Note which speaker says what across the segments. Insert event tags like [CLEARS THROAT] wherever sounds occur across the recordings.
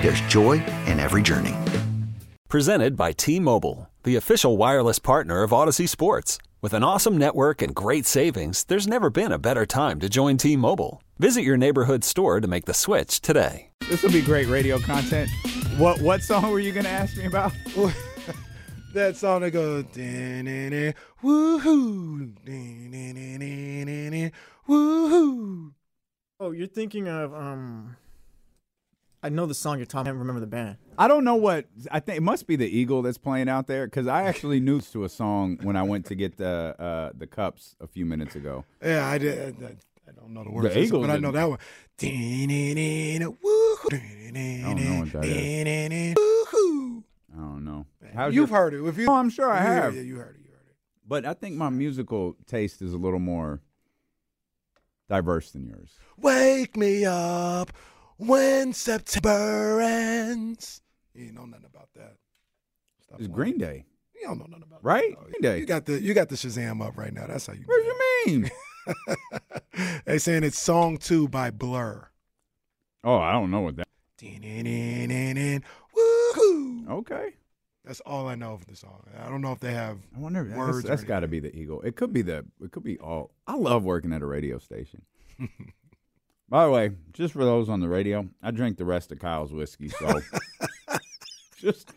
Speaker 1: there's joy in every journey.
Speaker 2: Presented by T Mobile, the official wireless partner of Odyssey Sports. With an awesome network and great savings, there's never been a better time to join T Mobile. Visit your neighborhood store to make the switch today.
Speaker 3: This will be great radio content. What what song were you going to ask me about? [LAUGHS]
Speaker 4: that song that goes woohoo, woohoo.
Speaker 5: Oh, you're thinking of um. I know the song you're talking. I can't remember the band.
Speaker 3: I don't know what I think. It must be the Eagle that's playing out there because I actually knew to a song when I went to get the uh, the cups a few minutes ago.
Speaker 4: Yeah, I did. I, I don't know the words,
Speaker 3: The Eagles
Speaker 4: but I know that one.
Speaker 3: I don't know what that is.
Speaker 4: da-na-na, woohoo.
Speaker 3: I don't know. How's
Speaker 4: You've
Speaker 3: your-
Speaker 4: heard it. If you,
Speaker 3: Oh, I'm sure I have.
Speaker 4: Yeah, you heard it. You heard it.
Speaker 3: But I think my musical taste is a little more diverse than yours.
Speaker 4: Wake me up when September ends. You know nothing about that. Stop
Speaker 3: It's
Speaker 4: lying.
Speaker 3: Green Day,
Speaker 4: You don't know nothing about
Speaker 3: right?
Speaker 4: that.
Speaker 3: Green Day.
Speaker 4: You got the you got the Shazam up right now. That's how you.
Speaker 3: what do you mean? [LAUGHS]
Speaker 4: they saying it's song two by Blur.
Speaker 3: oh, I don't know what that.
Speaker 4: Woohoo!
Speaker 3: Okay.
Speaker 4: That's all I know of the song. I don't know if they have.
Speaker 3: I wonder. if
Speaker 4: Words
Speaker 3: That's, that's got to be the Eagle. It could be the. It could be all. I love working at a radio station. [LAUGHS] By the way, just for those on the radio, I drank the rest of Kyle's whiskey. So [LAUGHS] just,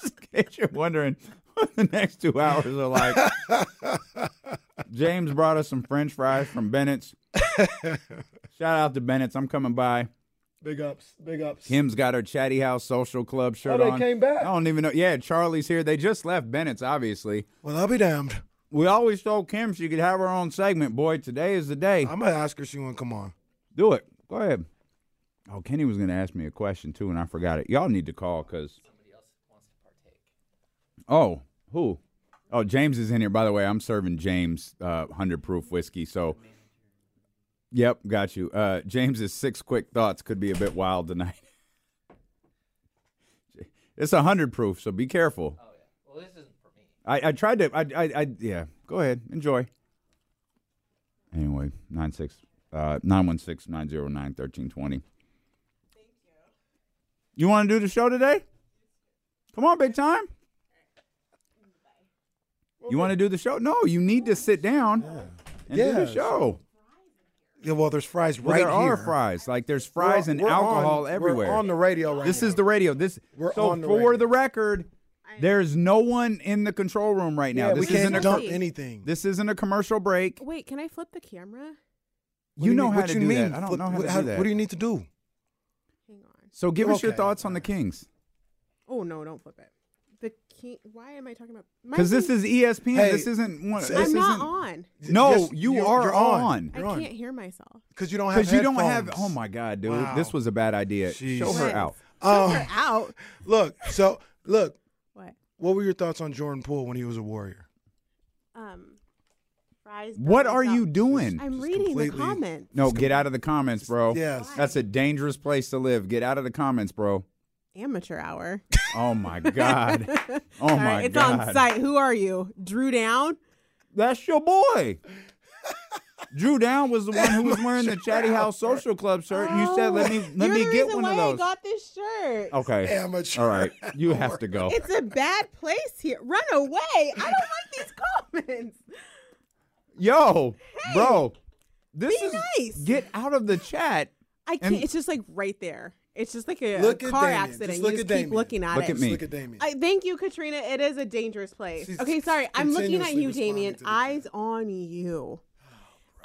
Speaker 3: just in case you're wondering what the next two hours are like. James brought us some French fries from Bennett's. Shout out to Bennett's. I'm coming by.
Speaker 4: Big ups, big ups.
Speaker 3: Kim's got her Chatty House Social Club shirt
Speaker 4: Oh, they
Speaker 3: on.
Speaker 4: came back?
Speaker 3: I don't even know. Yeah, Charlie's here. They just left Bennett's, obviously.
Speaker 4: Well, I'll be damned.
Speaker 3: We always told Kim she could have her own segment. Boy, today is the day.
Speaker 4: I'm gonna ask her if she want to come on.
Speaker 3: Do it. Go ahead. Oh, Kenny was going to ask me a question too, and I forgot it. Y'all need to call because. somebody else wants to partake. Oh, who? Oh, James is in here. By the way, I'm serving James uh, hundred proof whiskey. So. Yep, got you. Uh, James's six quick thoughts could be a bit wild tonight. [LAUGHS] It's a hundred proof, so be careful.
Speaker 6: Oh yeah. Well, this isn't for me.
Speaker 3: I, I tried to. I, I, I, yeah. Go ahead, enjoy. Anyway, nine six uh nine one six nine zero nine thirteen twenty. Thank you. You want to do the show today? Come on, big time. You want to do the show? No, you need to sit down and do
Speaker 4: Yeah,
Speaker 3: the show.
Speaker 4: Yeah, well, there's fries
Speaker 3: Well,
Speaker 4: right
Speaker 3: there
Speaker 4: here.
Speaker 3: are fries. Like there's
Speaker 4: We're-
Speaker 3: fries and
Speaker 4: we're
Speaker 3: alcohol
Speaker 4: on-
Speaker 3: everywhere.
Speaker 4: We're on the radio right
Speaker 3: this
Speaker 4: now.
Speaker 3: is the radio. This
Speaker 4: We're
Speaker 3: so
Speaker 4: on the
Speaker 3: for
Speaker 4: radio.
Speaker 3: the record, there's no one in the control room right now.
Speaker 4: Yeah,
Speaker 3: this
Speaker 4: we
Speaker 3: isn't
Speaker 4: can't
Speaker 3: a
Speaker 4: dump
Speaker 7: co-
Speaker 4: anything.
Speaker 3: this isn't a commercial break.
Speaker 7: Wait, can I flip the camera?
Speaker 4: What
Speaker 3: You know
Speaker 4: mean-
Speaker 3: how
Speaker 4: what
Speaker 3: to
Speaker 4: you
Speaker 3: do
Speaker 4: mean?
Speaker 3: that. I don't
Speaker 4: Flip-
Speaker 3: know how
Speaker 4: what,
Speaker 3: to do that.
Speaker 4: What do you need to do?
Speaker 7: Hang on.
Speaker 3: So give us your thoughts on the Kings,
Speaker 7: Oh no, don't flip it. The king. Why am I talking about? my
Speaker 3: because this is ESPN.
Speaker 4: Hey,
Speaker 3: this isn't one.
Speaker 4: I'm
Speaker 3: This
Speaker 7: I'm
Speaker 3: isn't,
Speaker 7: not on.
Speaker 3: No,
Speaker 4: Yes,
Speaker 3: you
Speaker 4: you're-
Speaker 3: are
Speaker 4: you're
Speaker 3: on.
Speaker 4: You're
Speaker 7: I can't hear myself.
Speaker 4: Because you don't have
Speaker 3: because you don't have.
Speaker 4: headphones.
Speaker 3: Oh my God, dude,
Speaker 4: Wow.
Speaker 3: this was a bad idea.
Speaker 4: Jeez.
Speaker 3: Show her
Speaker 7: What?
Speaker 3: out.
Speaker 4: Um,
Speaker 7: We're out.
Speaker 4: look, so look,
Speaker 7: What?
Speaker 4: what were your thoughts on Jordan Poole when he was a Warrior?
Speaker 7: Um, fries.
Speaker 3: What
Speaker 7: burgers,
Speaker 3: are you doing?
Speaker 7: I'm
Speaker 4: Just
Speaker 7: reading the
Speaker 4: completely-
Speaker 7: comments.
Speaker 3: No, get out of the comments, bro.
Speaker 4: Yes.
Speaker 3: That's a dangerous place to live. Get out of the comments, bro.
Speaker 7: Amateur hour. [LAUGHS]
Speaker 3: Oh my God. [LAUGHS] Oh
Speaker 7: All
Speaker 3: my
Speaker 7: right, it's
Speaker 3: God.
Speaker 7: on site. Who are you? Drew Down?
Speaker 3: That's your boy. [LAUGHS] Drew Down was the one who was wearing the Chatty House Social Club shirt, and you said, "Let me oh, let
Speaker 7: You're
Speaker 3: me
Speaker 7: the
Speaker 3: get
Speaker 7: reason
Speaker 3: one of
Speaker 7: why
Speaker 3: those."
Speaker 7: I got this shirt.
Speaker 3: okay.
Speaker 4: Amateur.
Speaker 3: All right. You have to go.
Speaker 7: It's a bad place here. Run away. I don't like these comments.
Speaker 3: Yo, bro. This
Speaker 7: Be
Speaker 3: is
Speaker 7: nice.
Speaker 3: get out of the chat.
Speaker 7: I can't.
Speaker 3: And-
Speaker 7: it's just like right there. It's just like a,
Speaker 4: Look
Speaker 7: a
Speaker 4: at
Speaker 7: car
Speaker 4: Damien.
Speaker 7: accident.
Speaker 4: Just
Speaker 7: you
Speaker 4: look
Speaker 7: just
Speaker 4: at
Speaker 7: keep
Speaker 4: Damien.
Speaker 7: looking at
Speaker 3: Look
Speaker 7: it.
Speaker 3: at me.
Speaker 4: Look at Damien.
Speaker 7: I, thank you, Katrina. It is a dangerous place.
Speaker 4: She's
Speaker 7: okay, sorry. I'm looking at you,
Speaker 4: responding
Speaker 7: Damien. Eyes on you.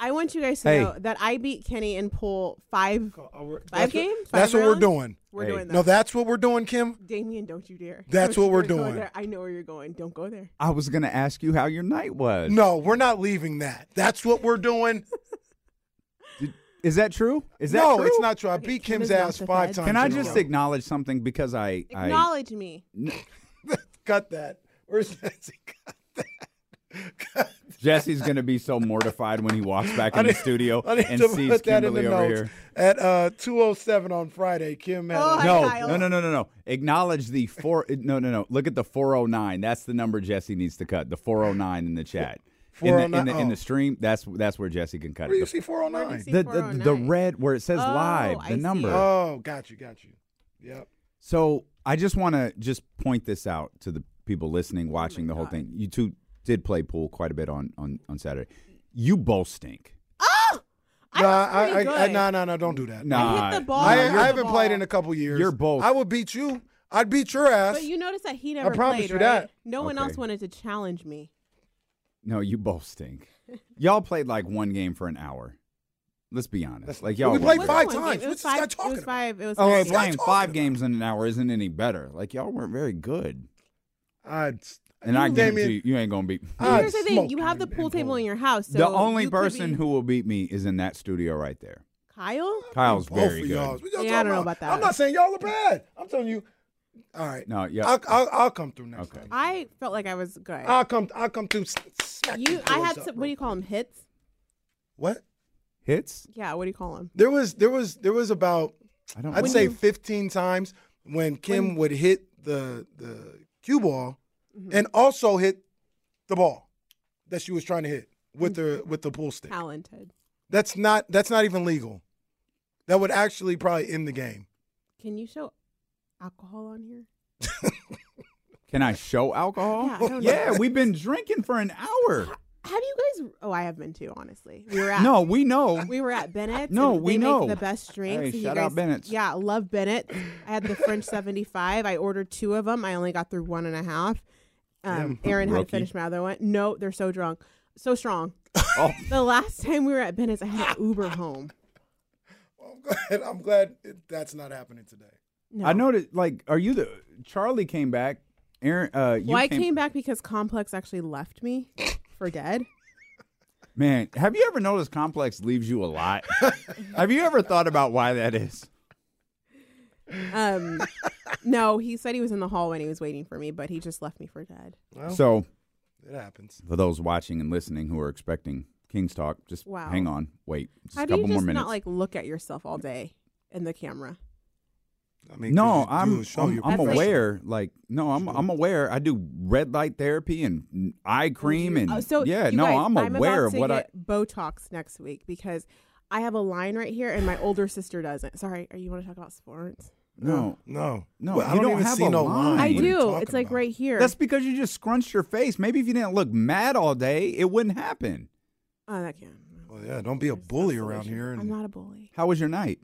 Speaker 7: I want you guys to
Speaker 3: Hey.
Speaker 7: know that I beat Kenny in pool five.
Speaker 4: Uh, we're-
Speaker 7: Five
Speaker 4: that's what-
Speaker 7: games?
Speaker 4: That's
Speaker 7: Five
Speaker 4: what we're
Speaker 7: rounds?
Speaker 4: doing.
Speaker 7: We're
Speaker 3: Hey.
Speaker 7: doing that.
Speaker 4: No, that's what we're doing, Kim.
Speaker 7: Damien, don't you dare.
Speaker 4: That's
Speaker 7: Don't
Speaker 4: what
Speaker 7: you
Speaker 4: we're
Speaker 7: go
Speaker 4: doing.
Speaker 7: there. I know where you're going. Don't go there.
Speaker 3: I was gonna ask you how your night was.
Speaker 4: No, we're not leaving that. That's what we're doing. [LAUGHS]
Speaker 3: Is that true? Is that
Speaker 4: no,
Speaker 3: true?
Speaker 4: it's not true. I
Speaker 7: Okay,
Speaker 4: beat
Speaker 7: Kim
Speaker 4: Kim's
Speaker 7: is not
Speaker 4: ass
Speaker 7: the
Speaker 4: five
Speaker 7: Fed.
Speaker 4: times.
Speaker 3: Can I
Speaker 4: in a
Speaker 3: just
Speaker 4: row.
Speaker 3: acknowledge something because I I
Speaker 7: Acknowledge me. [LAUGHS]
Speaker 4: cut that? Where's Nancy? Cut that. [LAUGHS] Cut.
Speaker 3: Jesse's gonna be so mortified when he walks back in the studio and sees
Speaker 4: put that in
Speaker 3: Kimberly
Speaker 4: the
Speaker 3: over
Speaker 4: notes.
Speaker 3: here.
Speaker 4: At uh, 207 on Friday, Kim had
Speaker 7: Oh,
Speaker 4: a-
Speaker 7: Hi,
Speaker 3: No,
Speaker 7: Kyle.
Speaker 3: no, no, no, no, no. Acknowledge the four. No, no, no. Look at the 409. That's the number Jesse needs to cut. The 409 in the chat. In the, in, the, in the
Speaker 4: oh.
Speaker 3: stream, that's that's where Jesse can cut
Speaker 4: Where do you see
Speaker 7: Where do you
Speaker 4: 409?
Speaker 3: The, the, the red where it says
Speaker 7: Oh,
Speaker 3: live, the
Speaker 7: see
Speaker 3: number.
Speaker 7: it.
Speaker 4: Oh, got you, got you. Yep.
Speaker 3: So I just want to just point this out to the people listening, watching the whole
Speaker 7: God.
Speaker 3: thing. You two did play pool quite a bit on on on Saturday. You both stink. Oh!
Speaker 7: I
Speaker 4: no,
Speaker 7: was
Speaker 4: I,
Speaker 7: pretty
Speaker 4: I, I,
Speaker 7: good.
Speaker 4: no, no, no, don't do that.
Speaker 3: Nah,
Speaker 7: I hit the ball.
Speaker 4: I,
Speaker 7: hit
Speaker 4: I
Speaker 7: the
Speaker 4: haven't played in a couple years.
Speaker 3: You're both-
Speaker 4: I would beat you. I'd beat your ass.
Speaker 7: But you notice that he never
Speaker 4: promise
Speaker 7: played,
Speaker 4: you
Speaker 7: right?
Speaker 4: that.
Speaker 7: No one
Speaker 3: Okay.
Speaker 7: else wanted to challenge me.
Speaker 3: No, you both stink. y'all played like one game for an hour. Let's be honest. Like y'all.
Speaker 4: we played
Speaker 7: It
Speaker 4: five
Speaker 7: wasn't one
Speaker 4: times.
Speaker 7: game. It
Speaker 4: What's
Speaker 7: was
Speaker 4: this guy
Speaker 7: five.
Speaker 4: talking
Speaker 7: It was
Speaker 4: about?
Speaker 7: five. It was
Speaker 3: Oh,
Speaker 7: five
Speaker 3: well,
Speaker 7: games.
Speaker 3: playing
Speaker 4: talking
Speaker 3: five
Speaker 4: about?
Speaker 3: games in an hour isn't any better. Like y'all weren't very good.
Speaker 4: I'd,
Speaker 3: And I guarantee
Speaker 4: Damien,
Speaker 3: you, you ain't gonna beat.
Speaker 7: But
Speaker 4: I'd
Speaker 7: Here's the thing:
Speaker 4: smoke
Speaker 7: you have the pool table
Speaker 4: pool.
Speaker 7: in your house. So
Speaker 3: the only
Speaker 7: you could
Speaker 3: person
Speaker 7: be-
Speaker 3: who will beat me is in that studio right there.
Speaker 7: Kyle.
Speaker 3: Kyle's
Speaker 4: both
Speaker 3: very
Speaker 4: of
Speaker 3: good.
Speaker 4: y'all. What y'all
Speaker 7: Yeah, I don't know
Speaker 4: talking
Speaker 7: about that.
Speaker 4: I'm not saying y'all are bad. I'm telling you. All right.
Speaker 3: No, yeah.
Speaker 4: I'll, I'll, I'll come through next
Speaker 3: Okay.
Speaker 4: time.
Speaker 7: I felt like I was good.
Speaker 4: I'll come. I'll come through. s- Smack
Speaker 7: you,
Speaker 4: these
Speaker 7: I
Speaker 4: boys
Speaker 7: had
Speaker 4: up
Speaker 7: some, what do you call them? Hits?
Speaker 4: What?
Speaker 3: Hits?
Speaker 7: Yeah. What do you call them?
Speaker 4: There was there was there was about
Speaker 3: I don't.
Speaker 4: I'd
Speaker 3: know.
Speaker 4: say 15 times when Kim would hit the the cue ball
Speaker 7: Mm-hmm.
Speaker 4: and also hit the ball that she was trying to hit with the with the pool stick.
Speaker 7: Talented.
Speaker 4: That's not that's not even legal. That would actually probably end the game.
Speaker 7: Can you show alcohol on here? [LAUGHS]
Speaker 3: Can I show alcohol?
Speaker 7: Yeah, I.
Speaker 3: Yeah, we've been drinking for an hour.
Speaker 7: Have you guys? Oh, I have been too. Honestly, we were at
Speaker 3: No, we know.
Speaker 7: we were at Bennett's.
Speaker 3: No, we
Speaker 7: they
Speaker 3: know.
Speaker 7: Make the best drinks.
Speaker 3: Hey,
Speaker 7: and you
Speaker 3: shout out Bennett's.
Speaker 7: Yeah, love Bennett. I had the French seventy five. I ordered two of them. I only got through one and a half. Um, Aaron had to finish my other one. No, they're so drunk, so strong. [LAUGHS]
Speaker 3: Oh.
Speaker 7: The last time we were at Bennett's, I had to Uber home. [LAUGHS]
Speaker 4: I'm glad I'm glad it, that's not happening today.
Speaker 7: No.
Speaker 3: I noticed. Like, are you the Charlie came back? Aaron, uh, you
Speaker 7: Well, I came back because Complex actually left me for dead.
Speaker 3: Man, have you ever noticed Complex leaves you a lot? [LAUGHS] have you ever thought about why that is?
Speaker 7: Um, no, he said he was in the hall when he was waiting for me, but he just left me for dead.
Speaker 4: Well,
Speaker 3: So,
Speaker 4: it happens.
Speaker 3: for those watching and listening who are expecting King's Talk, just
Speaker 7: Wow.
Speaker 3: hang on, wait, just
Speaker 7: How
Speaker 3: a
Speaker 7: do you
Speaker 3: couple
Speaker 7: just
Speaker 3: more minutes.
Speaker 7: not like look at yourself all day in the camera?
Speaker 4: I mean, 'cause
Speaker 3: no,
Speaker 4: you do
Speaker 3: I'm
Speaker 4: a show,
Speaker 3: I'm,
Speaker 4: you're
Speaker 3: I'm
Speaker 7: That's like-
Speaker 3: aware. Like, no, I'm I'm aware. I do red light therapy and eye cream and
Speaker 7: Oh, so
Speaker 3: yeah.
Speaker 7: you
Speaker 3: No,
Speaker 7: guys,
Speaker 3: I'm aware
Speaker 7: about
Speaker 3: of
Speaker 7: to
Speaker 3: what I.
Speaker 7: get Botox next week because I have a line right here, and my older sister doesn't. Sorry, are you want to talk about sports?
Speaker 3: No,
Speaker 4: No,
Speaker 3: No,
Speaker 4: Well, I don't,
Speaker 3: don't
Speaker 4: even
Speaker 3: have
Speaker 4: see
Speaker 3: a
Speaker 4: no
Speaker 3: line.
Speaker 4: line.
Speaker 7: I do. It's like right here.
Speaker 3: that's because you just scrunched your face. Maybe if you didn't look mad all day, it wouldn't happen.
Speaker 7: oh, that can't.
Speaker 4: Well, yeah, don't be a bully
Speaker 7: no
Speaker 4: around
Speaker 7: solution.
Speaker 4: here.
Speaker 7: I'm not a bully.
Speaker 3: How was your night?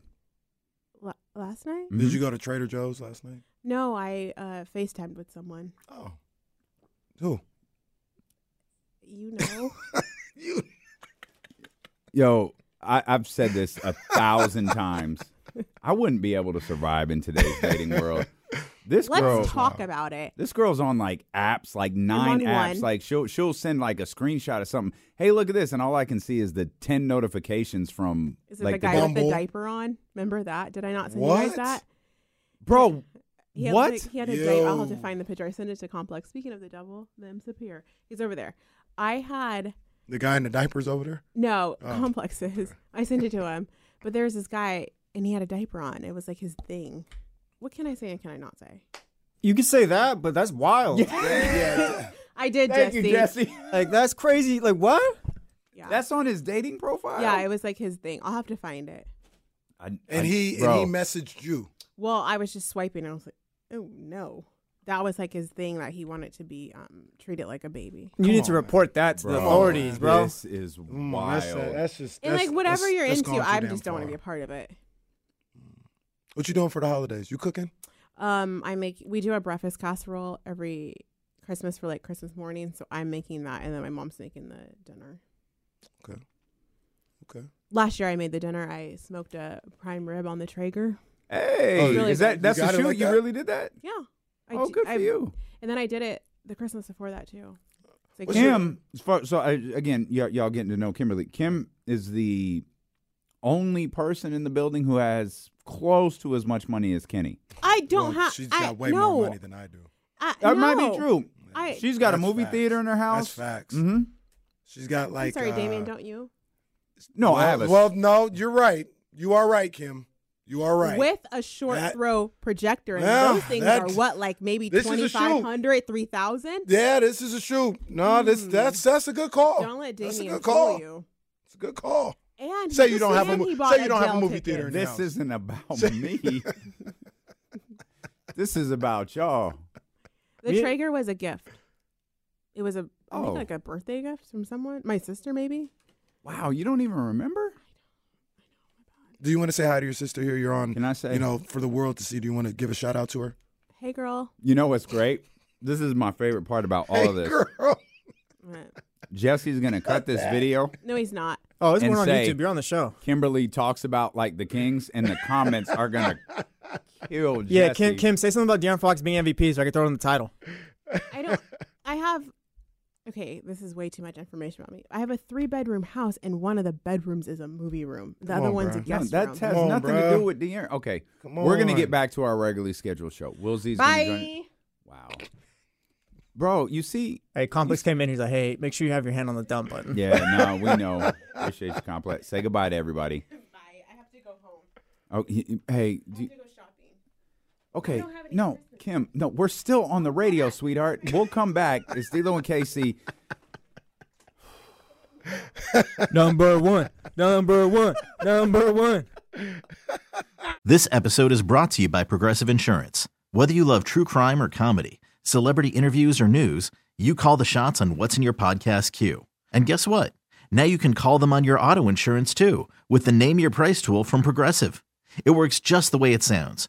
Speaker 7: La- last night?
Speaker 3: Mhm.
Speaker 4: Did you go to Trader Joe's last night?
Speaker 7: No, I uh, FaceTimed with someone.
Speaker 4: Oh, who?
Speaker 7: You know. [LAUGHS]
Speaker 4: You.
Speaker 3: Yo, I, I've said this a thousand [LAUGHS] times. I wouldn't be able to survive in today's dating world. This
Speaker 7: Let's
Speaker 3: girl,
Speaker 7: talk about it.
Speaker 3: this girl's on like apps, like nine apps.
Speaker 7: one.
Speaker 3: Like she'll she'll send like a screenshot of something. Hey, look at this, and all I can see is the ten notifications from
Speaker 7: Is it
Speaker 3: like
Speaker 7: the guy with
Speaker 4: Bumble?
Speaker 7: the diaper on? Remember that? Did I not send you guys that?
Speaker 3: bro.
Speaker 7: He had,
Speaker 3: what?
Speaker 7: like, he had a diaper. I'll have to find the picture. I sent it to Complex. Speaking of the devil, them's up here. He's over there. I had
Speaker 4: The guy in the diapers over there?
Speaker 7: no
Speaker 4: Oh.
Speaker 7: complexes. I sent it to him, but there's this guy and he had a diaper on. It was like his thing. What can I say and can I not say?
Speaker 5: You can say that, but that's wild.
Speaker 7: Yeah, [LAUGHS] I did,
Speaker 3: Thank
Speaker 7: Jesse.
Speaker 3: you, Jesse. [LAUGHS]
Speaker 5: Like that's crazy. Like what?
Speaker 7: Yeah,
Speaker 3: That's on his dating profile.
Speaker 7: yeah. It was like his thing. I'll have to find it.
Speaker 3: I,
Speaker 4: And
Speaker 3: I-
Speaker 4: he
Speaker 3: bro.
Speaker 4: and he messaged you.
Speaker 7: Well, I was just swiping and I was like, oh no. That was like his thing that he wanted to be um, treated like a baby.
Speaker 5: You need to
Speaker 4: on, man.
Speaker 5: report that to the
Speaker 3: Bro,
Speaker 5: authorities, bro.
Speaker 3: This is
Speaker 4: Mm,
Speaker 3: wild.
Speaker 4: That's, that's just
Speaker 7: And
Speaker 4: that's-
Speaker 7: like whatever
Speaker 4: that's-
Speaker 7: you're
Speaker 4: that's
Speaker 7: into, I just don't want to be a part of it.
Speaker 4: What you doing for the holidays? You cooking?
Speaker 7: Um, I make we do a breakfast casserole every Christmas for like Christmas morning, so I'm making that, and then my mom's making the dinner.
Speaker 4: Okay. Okay.
Speaker 7: Last year I made the dinner. I smoked a prime rib on the Traeger.
Speaker 3: Hey,
Speaker 4: Oh,
Speaker 7: really
Speaker 3: is that that's
Speaker 4: You
Speaker 3: the shoot?
Speaker 4: like
Speaker 3: you
Speaker 4: that?
Speaker 3: really did that?
Speaker 7: Yeah. I
Speaker 3: oh,
Speaker 7: d-
Speaker 3: good for
Speaker 7: I-
Speaker 3: you.
Speaker 7: And then I did it the Christmas before that too. It's like-
Speaker 4: What's
Speaker 3: Kim, as far, so I, again, y'all, y'all getting to know Kimberly. Kim is the only person in the building who has close to as much money as Kenny.
Speaker 7: I don't
Speaker 4: Well,
Speaker 7: have.
Speaker 4: She's
Speaker 7: I,
Speaker 4: got way
Speaker 7: no,
Speaker 4: more money than I do.
Speaker 7: I,
Speaker 3: That might be true.
Speaker 7: I,
Speaker 3: She's got a movie
Speaker 4: facts.
Speaker 3: theater in her house.
Speaker 4: That's facts.
Speaker 3: Mm-hmm.
Speaker 4: She's got
Speaker 7: I'm
Speaker 4: like.
Speaker 7: sorry,
Speaker 4: uh,
Speaker 7: Damien. Don't you?
Speaker 3: No,
Speaker 4: well,
Speaker 3: I have a.
Speaker 4: Well, no, you're right. You are right, Kim. You are right.
Speaker 7: With a short
Speaker 4: That-
Speaker 7: throw projector, and
Speaker 4: Yeah,
Speaker 7: those things
Speaker 4: that-
Speaker 7: are what, like maybe
Speaker 4: This is a shoot.
Speaker 7: 2,500, 3,000?
Speaker 4: yeah, this is a shoot. No, this
Speaker 7: Hmm.
Speaker 4: that's that's a good call.
Speaker 7: Don't let
Speaker 4: That's a
Speaker 7: Damien
Speaker 4: good
Speaker 7: fool
Speaker 4: call.
Speaker 7: you.
Speaker 4: It's a good call.
Speaker 7: And
Speaker 4: Say you don't have a mo- say you don't have a movie
Speaker 7: ticket.
Speaker 4: theater
Speaker 3: this
Speaker 4: house.
Speaker 3: isn't about me. [LAUGHS] this is about y'all.
Speaker 7: The
Speaker 5: Me-
Speaker 7: Traeger was a gift. It was a
Speaker 3: Oh.
Speaker 7: like a birthday gift from someone, my sister maybe.
Speaker 3: Wow, you don't even remember?
Speaker 4: Do you want to say hi to your sister here? You're on.
Speaker 3: Can I say-
Speaker 4: You know, for the world to see. Do you want to give a shout out to her?
Speaker 7: Hey girl,
Speaker 3: You know what's great? This is my favorite part about all
Speaker 4: hey,
Speaker 3: of this.
Speaker 4: girl.
Speaker 3: Jesse's gonna cut this video.
Speaker 7: no, he's not.
Speaker 5: Oh, it's
Speaker 3: And
Speaker 5: going on
Speaker 3: say-
Speaker 5: YouTube. You're on the show.
Speaker 3: Kimberly talks about like the Kings, and the comments are gonna [LAUGHS] kill. Jesse.
Speaker 5: Yeah, Kim, Kim, say something about De'Aaron Fox being MVP so I can throw it in the title.
Speaker 7: I don't. I have. Okay, this is way too much information about me. I have a three bedroom house, and one of the bedrooms is a movie room. The
Speaker 4: Come
Speaker 7: other
Speaker 4: on,
Speaker 7: one's a
Speaker 4: bruh.
Speaker 3: No,
Speaker 7: guest
Speaker 3: that
Speaker 7: room.
Speaker 3: has
Speaker 4: on,
Speaker 3: nothing
Speaker 4: bruh.
Speaker 3: to do with De'Aaron. Okay,
Speaker 4: Come
Speaker 3: we're gonna
Speaker 4: on.
Speaker 3: get back to our regularly scheduled show. Will Z's gonna join.
Speaker 7: Bye.
Speaker 3: Wow, bro, you see?
Speaker 5: Hey, Complex came in. He's like, hey, make sure you have your hand on the dumb button.
Speaker 3: Yeah, no, we [LAUGHS] know. Appreciate you, complex. Say goodbye to everybody.
Speaker 7: Bye. I have to go home.
Speaker 3: Oh, he- he- hey, do you-
Speaker 7: to go shopping.
Speaker 3: Okay,
Speaker 7: don't
Speaker 3: no, Kim, no, we're still on the radio, [LAUGHS] sweetheart. We'll come back. It's D'Lo and KC. [LAUGHS]
Speaker 5: number one, number one, number one.
Speaker 6: This episode is brought to you by Progressive Insurance. Whether you love true crime or comedy, celebrity interviews or news, you call the shots on what's in your podcast queue. And guess what? Now you can call them on your auto insurance too with the Name Your Price tool from Progressive. It works just the way it sounds.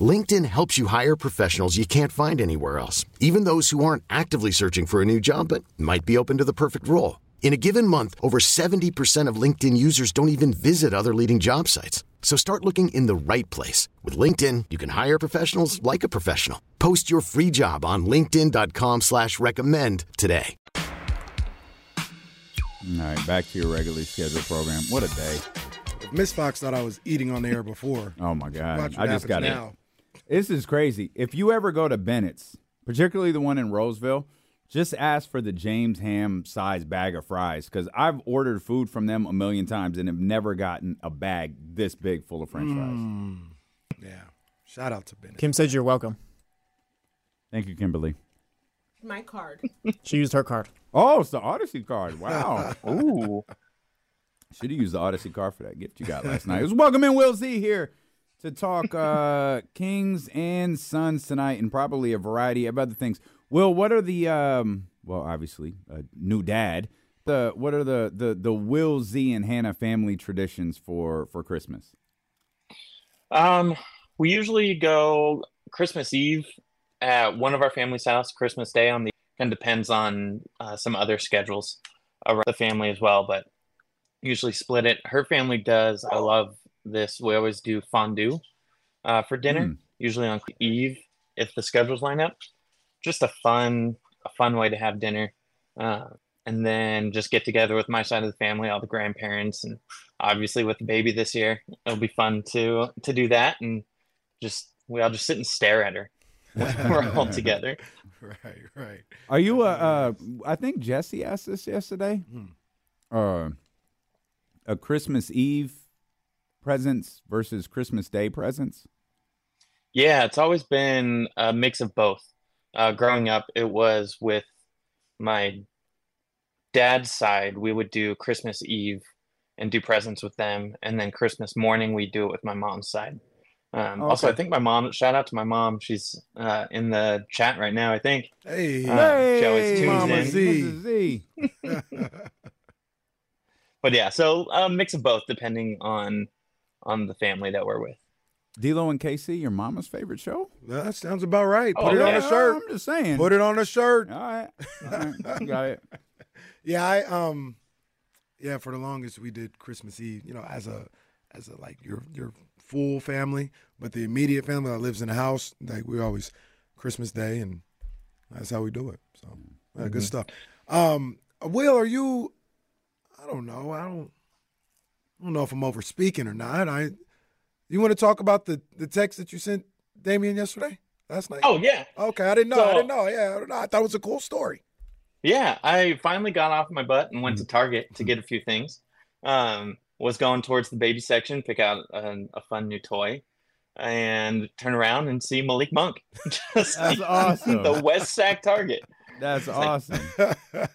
Speaker 8: LinkedIn helps you hire professionals you can't find anywhere else, even those who aren't actively searching for a new job but might be open to the perfect role. In a given month, over 70% of LinkedIn users don't even visit other leading job sites. So start looking in the right place. With LinkedIn, you can hire professionals like a professional. Post your free job on linkedin.com slash recommend today.
Speaker 3: All right, back to your regularly scheduled program. What a day!
Speaker 4: If Miss Fox thought I was eating on the air before,
Speaker 3: Oh my God, I just
Speaker 4: happens
Speaker 3: got it.
Speaker 4: now.
Speaker 3: This is crazy. If you ever go to Bennett's, particularly the one in Roseville, just ask for the James Ham size bag of fries because I've ordered food from them a million times and have never gotten a bag this big full of French fries. Mm.
Speaker 4: Yeah. Shout out to Bennett.
Speaker 5: Kim said you're welcome.
Speaker 3: Thank you, Kimberly.
Speaker 7: My card.
Speaker 5: She used her card.
Speaker 3: Oh, it's the Odyssey card. Wow. [LAUGHS] Ooh. Should have used the Odyssey card for that gift you got last night. It was welcome in Will Z here to talk uh, Kings and Suns tonight, and probably a variety of other things. Will, what are the um, well, obviously, a new dad. The what are the the the Will Z and Hannah family traditions for for Christmas?
Speaker 9: Um, we usually go Christmas Eve at one of our family's house, Christmas Day on the of depends on uh, some other schedules around the family as well, but usually split it. Her family does. I love this. We always do fondue uh, for dinner,
Speaker 3: Mm.
Speaker 9: usually on Eve if the schedules line up. Just a fun, a fun way to have dinner, uh, and then just get together with my side of the family, all the grandparents, and obviously with the baby this year, it'll be fun to to do that, and just we all just sit and stare at her. We're [LAUGHS] all together.
Speaker 4: Right, right.
Speaker 3: Are you a? Uh, I think Jesse asked this yesterday.
Speaker 4: Hmm.
Speaker 3: Uh, a Christmas Eve presents versus Christmas Day presents.
Speaker 9: Yeah, it's always been a mix of both. Uh, growing up, it was with my dad's side, we would do Christmas Eve and do presents with them, and then Christmas morning we do it with my mom's side. Um, Also, I think my mom. Shout out to my mom. She's uh, in the chat right now. I think.
Speaker 4: Hey,
Speaker 9: Uh, she always tunes
Speaker 4: Mama
Speaker 9: in.
Speaker 4: Z.
Speaker 3: Z. [LAUGHS]
Speaker 9: But yeah, so a mix of both, depending on on the family that we're with.
Speaker 3: D'Lo and KC, your mama's favorite show.
Speaker 4: that sounds about right. Put
Speaker 9: Oh,
Speaker 4: it on
Speaker 9: yeah.
Speaker 4: a shirt.
Speaker 3: I'm just saying.
Speaker 4: Put it on a shirt.
Speaker 3: All right. All right. Got it. [LAUGHS]
Speaker 4: Yeah, I um, yeah. For the longest, we did Christmas Eve. You know, as a as a like your your full family, but the immediate family that lives in the house, like we always Christmas Day, and that's how we do it. So yeah, good stuff. Um, Will, are you? I don't know. I don't. I don't know if I'm over speaking or not. I. You want to talk about the the text that you sent Damien yesterday last night?
Speaker 9: Oh yeah,
Speaker 4: okay. I didn't know. I didn't know. Yeah, I, don't know. I thought it was a cool story.
Speaker 9: Yeah, I finally got off my butt and went to Target to get a few things. Um, was going towards the baby section, pick out a, a fun new toy, and turn around and see Malik Monk. [LAUGHS] Just
Speaker 3: That's
Speaker 9: like
Speaker 3: awesome.
Speaker 9: the West Sac Target.
Speaker 3: That's
Speaker 9: like-
Speaker 3: awesome. [LAUGHS]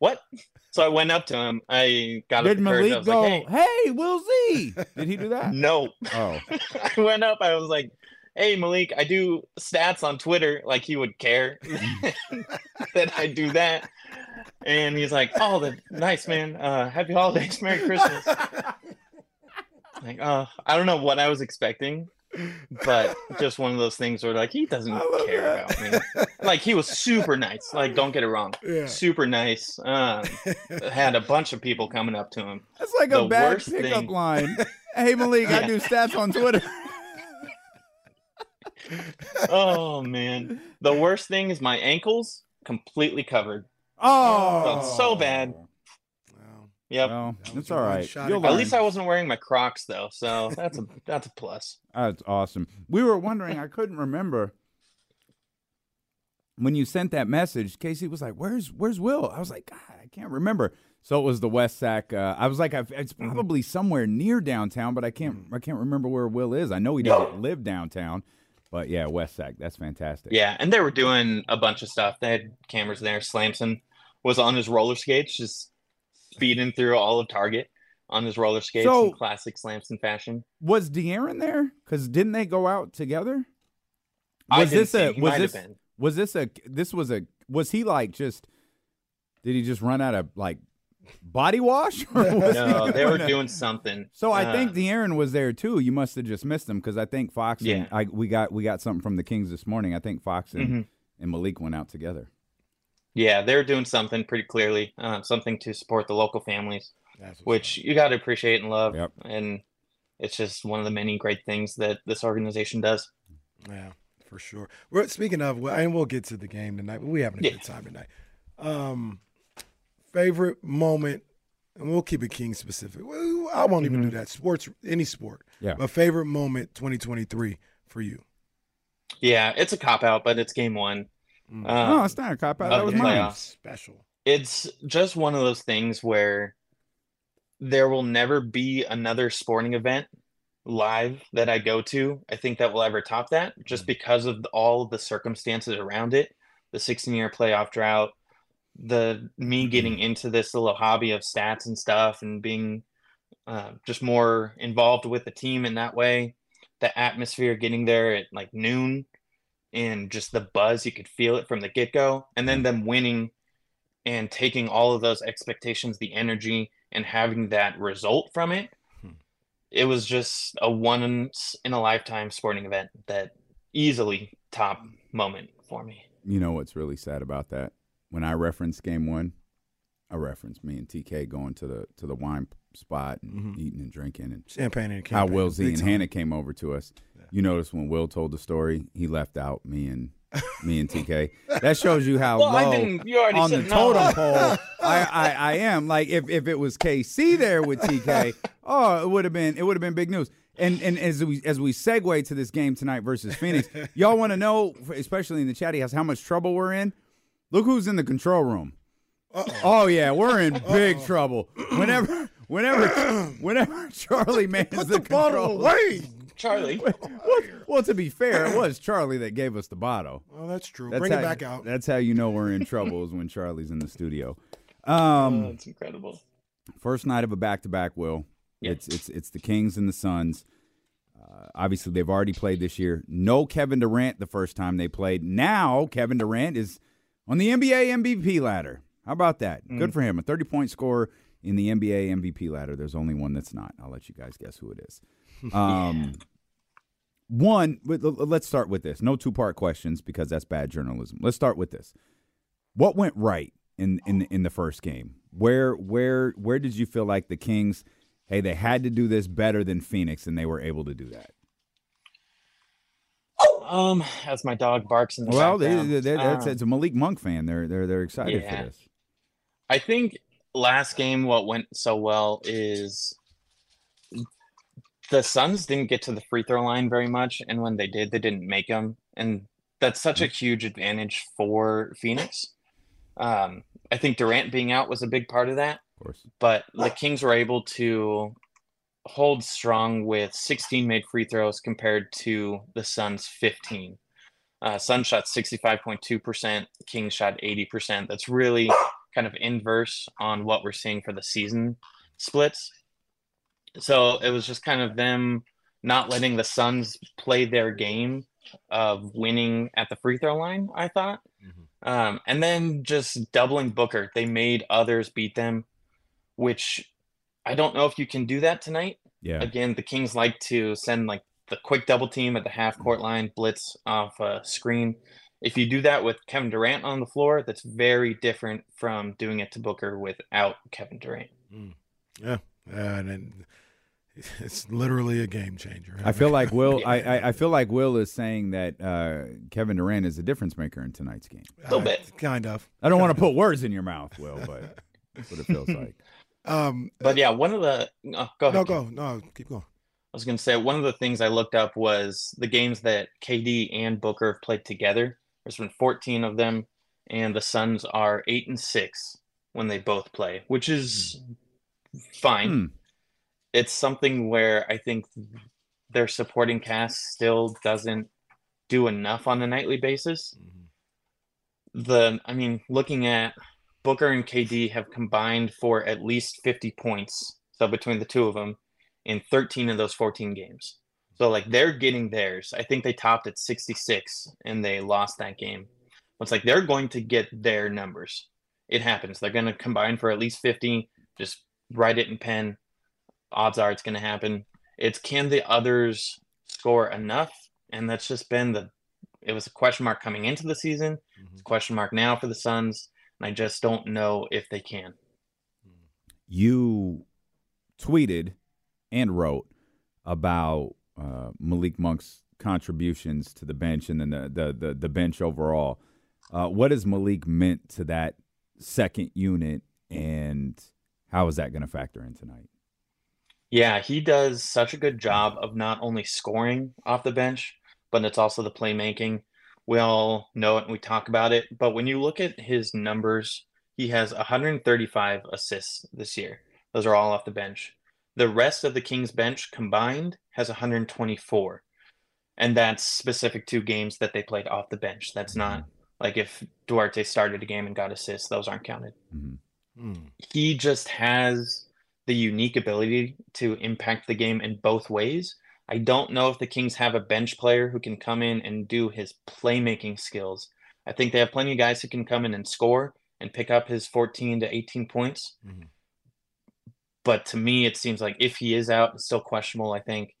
Speaker 9: What? So I went up to him. I got
Speaker 3: Did
Speaker 9: up the courage. I
Speaker 3: Malik
Speaker 9: was
Speaker 3: go?
Speaker 9: like, hey,
Speaker 3: hey, Will Z. [LAUGHS] Did he do that?
Speaker 9: no.
Speaker 3: Oh, [LAUGHS]
Speaker 9: I went up. I was like, "Hey, Malik, I do stats on Twitter. Like he would care [LAUGHS] that I do that." And he's like, "Oh, the nice man. Uh, happy holidays, Merry Christmas." like, uh, I don't know what I was expecting, but [LAUGHS] just one of those things where like he doesn't care
Speaker 4: that.
Speaker 9: about me. Like he was super nice. Like don't get it wrong,
Speaker 4: Yeah.
Speaker 9: super nice. Um, had a bunch of people coming up to him.
Speaker 3: that's like a
Speaker 9: The
Speaker 3: bad
Speaker 9: worst
Speaker 3: pickup
Speaker 9: thing-
Speaker 3: line. Hey, Malik, I [LAUGHS] do stats on Twitter.
Speaker 9: Oh man, the worst thing is my ankles completely covered.
Speaker 3: Oh,
Speaker 9: so bad.
Speaker 4: Wow.
Speaker 9: Yep.
Speaker 3: Well,
Speaker 4: That was
Speaker 3: it's
Speaker 4: a
Speaker 3: all
Speaker 4: one
Speaker 3: right.
Speaker 4: shot
Speaker 3: You'll
Speaker 4: at
Speaker 9: At least I wasn't wearing my Crocs though, so [LAUGHS] that's a that's a plus.
Speaker 3: That's awesome. We were wondering. I couldn't remember when you sent that message. KC was like, "Where's Where's Will?" I was like, "God, I can't remember." So it was the West Sac. Uh, I was like, I've, "It's
Speaker 9: Mm-hmm.
Speaker 3: probably somewhere near downtown, but I can't. I can't remember where Will is. I know he doesn't live downtown, but yeah, West Sac. That's fantastic.
Speaker 9: Yeah, and they were doing a bunch of stuff. They had cameras there. Slamson was on his roller skates, just speeding through all of Target on his roller skates
Speaker 3: So-
Speaker 9: in classic Slamson fashion.
Speaker 3: Was De'Aaron there? Because didn't they go out together?
Speaker 9: I
Speaker 3: Was
Speaker 9: didn't
Speaker 3: this
Speaker 9: see
Speaker 3: a?
Speaker 9: He
Speaker 3: Was this?
Speaker 9: been.
Speaker 3: Was this a? This was a. Was he like just? Did he just run out of like body wash? [LAUGHS] Or was
Speaker 9: No, they were
Speaker 3: going-
Speaker 9: doing something.
Speaker 3: So I think
Speaker 9: Uh,
Speaker 3: De'Aaron was there too. You must have just missed him because I think Fox and I, we got we got something from the Kings this morning. I think Fox and,
Speaker 9: Mhm.
Speaker 3: and Malik went out together.
Speaker 9: Yeah, they were doing something pretty clearly, um, something to support the local families, which you got to appreciate and love.
Speaker 3: Yep.
Speaker 9: And it's just one of the many great things that this organization does.
Speaker 4: yeah, for sure. We're speaking of, and we'll get to the game tonight. But we having a
Speaker 9: Yeah.
Speaker 4: good time tonight. Um, favorite moment, and we'll keep it King specific. I won't even do that. Sports, any sport.
Speaker 3: Yeah.
Speaker 4: But favorite moment, 2023 for you.
Speaker 9: Yeah, it's a cop out, but it's game one.
Speaker 4: Mm.
Speaker 9: Um,
Speaker 3: no, it's not a cop out. That was
Speaker 9: the
Speaker 3: mine.
Speaker 4: Special.
Speaker 9: it's just one of those things where there will never be another sporting event live that I go to. I think that will ever top that just because of all the circumstances around it. The 16 year playoff drought, the me getting into this little hobby of stats and stuff and being uh, just more involved with the team in that way. the atmosphere getting there at like noon and just the buzz you could feel it from the get-go and then them winning and taking all of those expectations the energy and having that result from it
Speaker 4: Hmm.
Speaker 9: it was just a once in a lifetime sporting event that easily top moment for me
Speaker 3: You know what's really sad about that? When I reference game one, I reference me and TK going to the to the wine spot and
Speaker 4: Mhm.
Speaker 3: eating and drinking and
Speaker 4: Champagne and
Speaker 3: how Will Z and. Hannah came over to us. You notice when Will told the story, he left out me and me and TK. [LAUGHS] That shows you how
Speaker 9: well
Speaker 3: low
Speaker 9: i didn't you already
Speaker 3: on the
Speaker 9: no.
Speaker 3: totem pole [LAUGHS] I, I, I am. Like if, if it was KC there with TK, [LAUGHS] oh, it would have been it would have been big news. And and as we as we segue to this game tonight versus Phoenix, y'all want to know, especially in the chatty house, how much trouble we're in. Look who's in the control room. Oh yeah, we're in big trouble. Whenever whenever whenever [LAUGHS] Charlie mans
Speaker 4: Put
Speaker 3: the,
Speaker 4: the bottle
Speaker 3: control.
Speaker 4: away.
Speaker 9: charlie [LAUGHS]
Speaker 3: Well, well, to be fair, it was Charlie that gave us the bottle.
Speaker 4: Oh, that's true.
Speaker 3: That's
Speaker 4: Bring
Speaker 3: how,
Speaker 4: it back out.
Speaker 3: That's how you know we're in trouble is when Charlie's in the studio.
Speaker 9: oh,
Speaker 3: Um,
Speaker 9: it's incredible
Speaker 3: first night of a back to back. Will
Speaker 9: Yeah.
Speaker 3: it's it's it's the Kings and the Suns. Uh, obviously, they've already played this year. No Kevin Durant the first time they played. Now Kevin Durant is on the NBA MVP ladder. How about that?
Speaker 9: Mm.
Speaker 3: Good for him. A thirty point scorer in the NBA MVP ladder. There's only one that's not. I'll let you guys guess who it is. [LAUGHS] Um, one. but l- l- Let's start with this. No two part questions because that's bad journalism. Let's start with this. What went right in in in the first game? Where where where did you feel like the Kings? Hey, they had to do this better than Phoenix, and they were able to do that.
Speaker 9: um as my dog barks in the
Speaker 3: Well, they,
Speaker 9: background,
Speaker 3: they, they- that's,
Speaker 9: um,
Speaker 3: it's a Malik Monk fan. They're they're they're excited
Speaker 9: Yeah.
Speaker 3: for this.
Speaker 9: I think last game what went so well is the Suns didn't get to the free throw line very much, and when they did, they didn't make them, and that's such a huge advantage for Phoenix. Um, I think Durant being out was a big part of that,
Speaker 3: Of course.
Speaker 9: but the Kings were able to hold strong with 16 made free throws compared to the Suns' 15. Uh, Suns shot 65.2%, Kings shot 80%. That's really kind of inverse on what we're seeing for the season splits. So it was just kind of them not letting the Suns play their game of winning at the free throw line, I thought. Um, and then just doubling Booker. They made others beat them, which I don't know if you can do that tonight.
Speaker 3: Yeah.
Speaker 9: Again, the Kings like to send like the quick double team at the half court line, blitz off a screen. If you do that with Kevin Durant on the floor, that's very different from doing it to Booker without Kevin Durant.
Speaker 4: Yeah, and then it's literally a game changer.
Speaker 3: I feel like Will.
Speaker 9: Yeah. [LAUGHS]
Speaker 3: I, I I feel like Will is saying that uh, Kevin Durant is a difference maker in tonight's game.
Speaker 9: A little bit.
Speaker 4: Uh, kind of.
Speaker 3: I don't want to put words in your mouth, Will, but that's what it feels [LAUGHS] like.
Speaker 4: Um,
Speaker 9: But yeah, one of the oh, go ahead.
Speaker 4: no, go, no, keep going.
Speaker 9: I was going to say one of the things I looked up was the games that KD and Booker have played together. There's been 14 of them, and the Suns are eight and six when they both play, which is fine.
Speaker 3: Hmm.
Speaker 9: It's something where I think their supporting cast still doesn't do enough on a nightly basis. The, I mean, looking at Booker and KD have combined for at least 50 points. So between the two of them, in 13 of those 14 games. So like they're getting theirs. I think they topped at 66 and they lost that game. It's like they're going to get their numbers. It happens. They're going to combine for at least 50. Just write it in pen. Odds are it's going to happen. It's can the others score enough? And that's just been the it was a question mark coming into the season. It's a mm-hmm. question mark now for the Suns. And I just don't know if they can.
Speaker 3: You tweeted and wrote about uh, Malik Monk's contributions to the bench and then the the the, the bench overall. Uh, what has Malik meant to that second unit, and how is that going to factor in tonight?
Speaker 9: Yeah, he does such a good job of not only scoring off the bench, but it's also the playmaking. We all know it and we talk about it, but when you look at his numbers, he has 135 assists this year. Those are all off the bench. The rest of the Kings bench combined has 124. And that's specific to games that they played off the bench. That's not like if Duarte started a game and got assists, those aren't counted
Speaker 3: Mhm.
Speaker 4: Mm.
Speaker 9: he just has the unique ability to impact the game in both ways I don't know if the Kings have a bench player who can come in and do his playmaking skills. I think they have plenty of guys who can come in and score and pick up his 14 to 18 points.
Speaker 4: Mhm.
Speaker 9: But to me, it seems like if he is out, it's still questionable. I think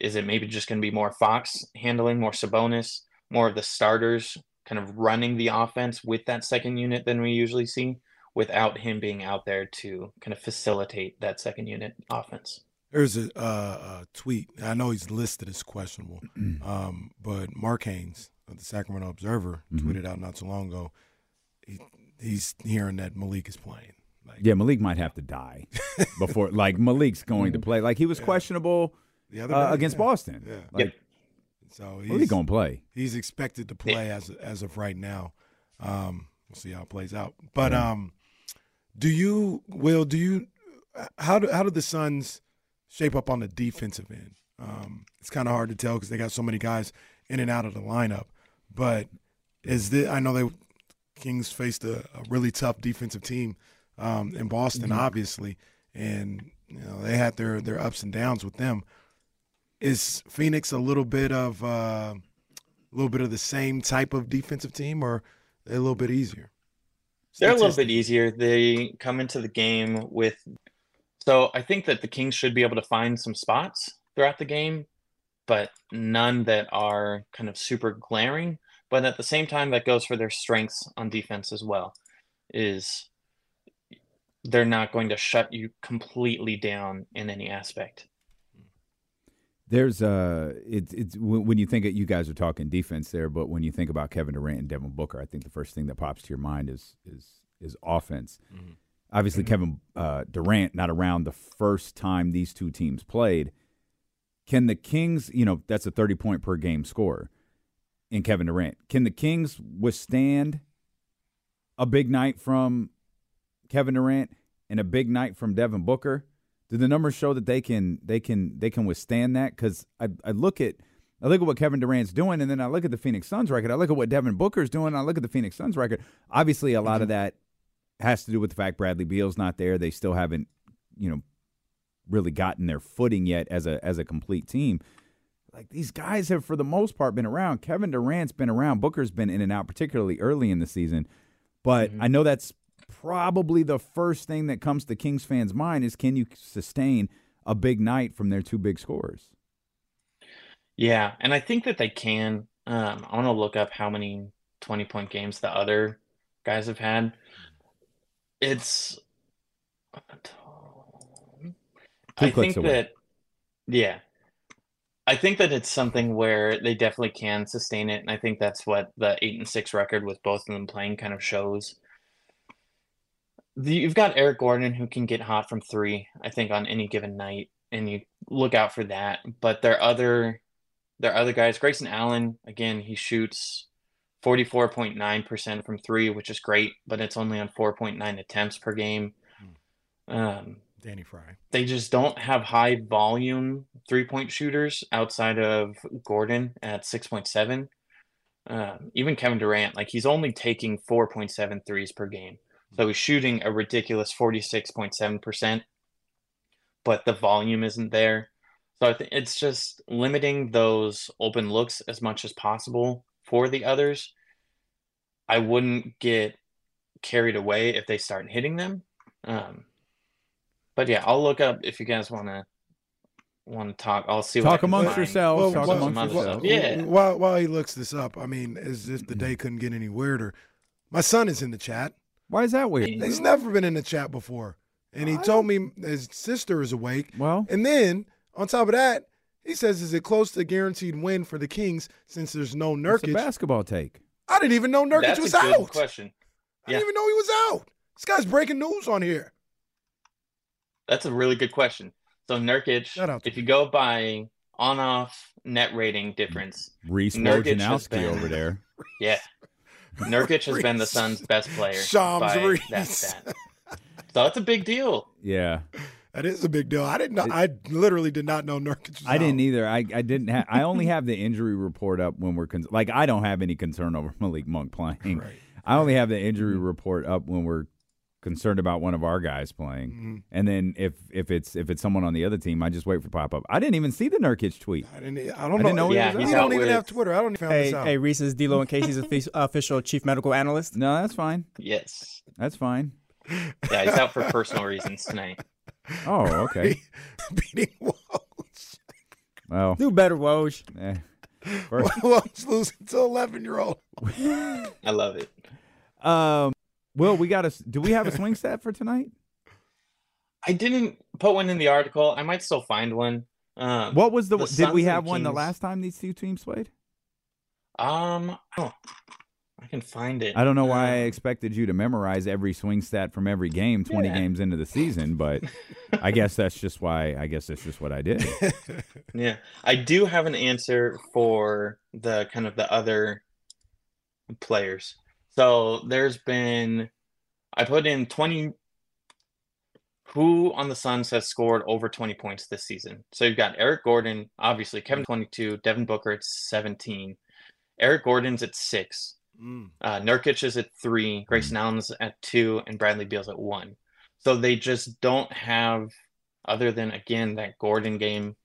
Speaker 9: is it maybe just going to be more Fox handling, more Sabonis, more of the starters kind of running the offense with that second unit than we usually see, without him being out there to kind of facilitate that second unit offense.
Speaker 4: There's a, uh, a tweet. I know he's listed as questionable, [CLEARS THROAT] um, but Mark Haynes of the Sacramento Observer
Speaker 3: Mm-hmm.
Speaker 4: tweeted out not too long ago. He, he's hearing that Malik is playing. Like,
Speaker 3: Yeah, Malik might have to die [LAUGHS] before. like Malik's going to play. Like he was questionable
Speaker 4: The other
Speaker 3: uh,
Speaker 4: day,
Speaker 3: against
Speaker 4: yeah.
Speaker 3: Boston.
Speaker 4: Yeah.
Speaker 3: Like
Speaker 4: So
Speaker 3: Malik
Speaker 4: he's,
Speaker 3: going to play.
Speaker 4: he's expected to play as as of right now. Um, we'll see how it plays out. But um, do you, Will? Do you? How do how do the Suns shape up on the defensive end? Um, it's kind of hard to tell because they got so many guys in and out of the lineup. But is this? I know they Kings faced a, a really tough defensive team um, in Boston, obviously, and you know they had their their ups and downs with them. Is Phoenix a little bit of uh, a little bit of the same type of defensive team, or a little bit easier?
Speaker 9: They're a little bit easier. They come into the game with. So I think that the Kings should be able to find some spots throughout the game, but none that are kind of super glaring. But at the same time, that goes for their strengths on defense as well. Is they're not going to shut you completely down in any aspect.
Speaker 3: There's uh, it's it's when when you think it, you guys are talking defense there, but when you think about Kevin Durant and Devin Booker, I think the first thing that pops to your mind is is is offense. Obviously, Kevin uh, Durant not around the first time these two teams played. Can the Kings, you know, that's a thirty point per game score in Kevin Durant. Can the Kings withstand a big night from Kevin Durant and a big night from Devin Booker? Do the numbers show that they can they can they can withstand that? Because I, I look at I look at what Kevin Durant's doing, and then I look at the Phoenix Suns record. I look at what Devin Booker's doing. And I look at the Phoenix Suns record. Obviously, a lot of mm-hmm. that has to do with the fact Bradley Beal's not there. They still haven't, you know, really gotten their footing yet as a as a complete team. Like these guys have, for the most part, been around. Kevin Durant's been around. Booker's been in and out, particularly early in the season. But mm-hmm. I know that's probably the first thing that comes to Kings fans' mind is can you sustain a big night from their two big scores?
Speaker 9: Yeah, and I think that they can. Um, I want to look up how many 20 point games the other guys have had. It's I think
Speaker 3: away.
Speaker 9: that yeah. I think that it's something where they definitely can sustain it, and I think that's what the eight and six record with both of them playing kind of shows. The, you've got Eric Gordon who can get hot from three, I think, on any given night, and you look out for that. But there are other there are other guys. Grayson Allen, again, he shoots 44.9% from three, which is great, but it's only on 4.9 attempts per game. Um,
Speaker 4: Danny Fry.
Speaker 9: they just don't have high volume three point shooters outside of Gordon at 6.7. Um, even Kevin Durant, like he's only taking 4.7 threes per game. So he's shooting a ridiculous 46.7%, but the volume isn't there. So I think it's just limiting those open looks as much as possible for the others. I wouldn't get carried away if they start hitting them. Um, but yeah, I'll look up if you guys want to want to talk. I'll see what I
Speaker 3: Talk
Speaker 9: can
Speaker 3: amongst
Speaker 9: find.
Speaker 3: yourselves.
Speaker 4: Well,
Speaker 3: talk
Speaker 4: well,
Speaker 3: amongst
Speaker 9: well,
Speaker 3: yourselves.
Speaker 9: Yeah.
Speaker 4: While while he looks this up, I mean, as if the day couldn't get any weirder. My son is in the chat.
Speaker 3: Why is that weird?
Speaker 4: He's never been in the chat before, and he told me his sister is awake.
Speaker 3: Well,
Speaker 4: And then on top of that, he says, "Is it close to a guaranteed win for the Kings since there's no
Speaker 3: it's a
Speaker 4: Nurkic?"
Speaker 3: basketball take.
Speaker 4: I didn't even know Nurkic
Speaker 9: That's
Speaker 4: was
Speaker 9: a good
Speaker 4: out.
Speaker 9: question.
Speaker 4: I didn't even know he was out. This guy's breaking news on here.
Speaker 9: That's a really good question. So Nurkic,
Speaker 4: Shout out
Speaker 9: if you go by on-off net rating difference,
Speaker 3: Reese
Speaker 9: Nurkic
Speaker 3: Wojnarowski over there. [LAUGHS]
Speaker 9: yeah, Nurkic has been the Suns' best player
Speaker 4: Shams
Speaker 9: by
Speaker 4: Reese.
Speaker 9: that stat. So that's a big deal.
Speaker 3: Yeah,
Speaker 4: That is a big deal. I didn't know. I literally did not know Nurkic was
Speaker 3: I didn't either. I, I didn't have. I only have the injury report up when we're con- like I don't have any concern over Malik Monk playing.
Speaker 4: Right.
Speaker 3: I only have the injury report up when we're concerned about one of our guys playing.
Speaker 4: Mhm.
Speaker 3: And then if if it's if it's someone on the other team, I just wait for pop up. I didn't even see the Nurkic tweet.
Speaker 4: I didn't. I
Speaker 3: I
Speaker 4: don't
Speaker 3: didn't
Speaker 4: know.
Speaker 3: know he
Speaker 9: Yeah,
Speaker 3: was
Speaker 9: he's
Speaker 4: He
Speaker 3: out.
Speaker 9: out
Speaker 4: don't even
Speaker 9: with-
Speaker 4: have Twitter. I don't even found
Speaker 5: Hey,
Speaker 4: this out.
Speaker 5: hey, Reese is D'Lo and KC's [LAUGHS] official chief medical analyst.
Speaker 3: No, that's fine.
Speaker 9: Yes.
Speaker 3: That's fine.
Speaker 9: Yeah, he's out for personal reasons tonight. [LAUGHS]
Speaker 3: Oh, okay. [LAUGHS]
Speaker 4: Beating Woj.
Speaker 3: Well,
Speaker 5: Do better, Woj.
Speaker 3: eh. First-
Speaker 4: Woj losing to eleven year old.
Speaker 9: I love it.
Speaker 3: um, Will, we got a. Do we have a swing [LAUGHS] stat for tonight?
Speaker 9: I didn't put one in the article. I might still find one. Um,
Speaker 3: What was the?
Speaker 9: the
Speaker 3: did we have one the last time these two teams played?
Speaker 9: Um, oh, I can find it.
Speaker 3: I don't know why I
Speaker 9: Um,
Speaker 3: expected you to memorize every swing stat from every game, twenty
Speaker 9: Yeah.
Speaker 3: games into the season, but I guess that's just why. I guess that's just what I did. [LAUGHS]
Speaker 9: Yeah, I do have an answer for the kind of the other players. So there's been, I put in 20. Who on the Suns has scored over 20 points this season? So you've got Eric Gordon, obviously, Kevin 22, Devin Booker at 17. Eric Gordon's at six.
Speaker 4: Mm.
Speaker 9: Uh, Nurkic is at three, Grayson Allen's at two, and Bradley Beal's at one. So they just don't have, other than again that Gordon game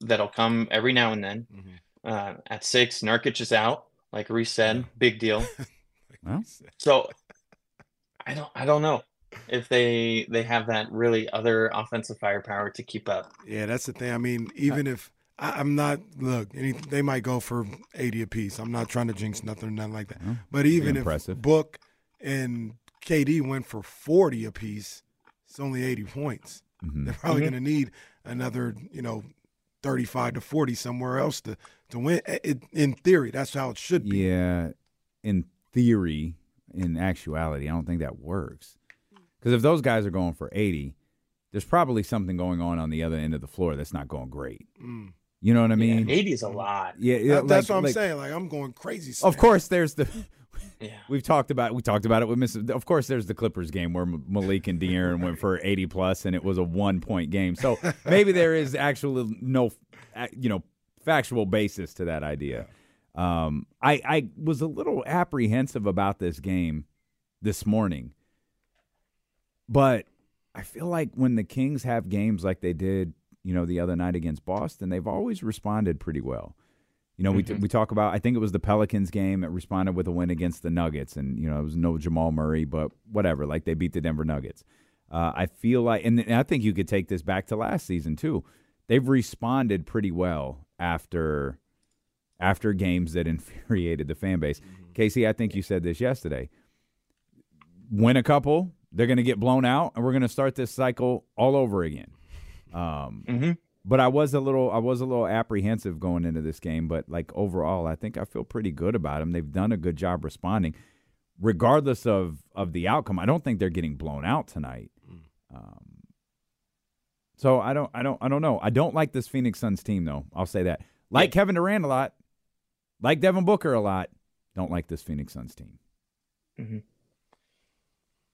Speaker 9: that'll come every now and then.
Speaker 4: Mhm.
Speaker 9: Uh, at six, Nurkic is out, like Reese said, big deal. [LAUGHS]
Speaker 3: Well,
Speaker 9: So I don't, I don't know if they they have that really other offensive firepower to keep up.
Speaker 4: Yeah, that's the thing. I mean, even if I, I'm not look, any, they might go for eighty apiece. I'm not trying to jinx nothing, nothing like that.
Speaker 3: Well,
Speaker 4: But even if Book and KD went for forty apiece, it's only eighty points.
Speaker 3: mhm.
Speaker 4: They're probably
Speaker 9: Mhm.
Speaker 4: going to need another, you know, thirty-five to forty somewhere else to to win. It, in theory, that's how it should be.
Speaker 3: Yeah, in theory, in actuality, I don't think that works. Because if those guys are going for 80, there's probably something going on on the other end of the floor that's not going great.
Speaker 4: Mm.
Speaker 3: You know what I mean?
Speaker 9: Yeah, 80 is a lot.
Speaker 3: Yeah, yeah,
Speaker 4: That- that's
Speaker 3: like-
Speaker 4: what I'm
Speaker 3: like-
Speaker 4: saying. Like I'm going crazy.
Speaker 3: Of course, there's the. [LAUGHS]
Speaker 9: Yeah. [LAUGHS]
Speaker 3: We've talked about we talked about it with Miss. Of course, there's the Clippers game where Malik and De'Aaron went for 80 plus, and it was a one point game. So maybe there is actually no, uh, you know, factual basis to that idea. Um, I I was a little apprehensive about this game this morning, but I feel like when the Kings have games like they did, you know, the other night against Boston, they've always responded pretty well. You know, we
Speaker 9: Mhm.
Speaker 3: we talk about. I think it was the Pelicans game that responded with a win against the Nuggets, and you know it was no Jamal Murray, but whatever. Like they beat the Denver Nuggets. Uh, I feel like, and I think you could take this back to last season too. They've responded pretty well after after games that [LAUGHS] infuriated the fan base. Casey, I think you said this yesterday. Win a couple, they're going to get blown out, and we're going to start this cycle all over again. Um,
Speaker 9: hmm
Speaker 3: but I was a little I was a little apprehensive going into this game, but like overall, I think I feel pretty good about them. They've done a good job responding, regardless of of the outcome. I don't think they're getting blown out tonight. Um, so I don't I don't I don't know. I don't like this Phoenix Suns team though. I'll say that. Like Kevin Durant a lot, like Devin Booker a lot. Don't like this Phoenix Suns team.
Speaker 9: hmm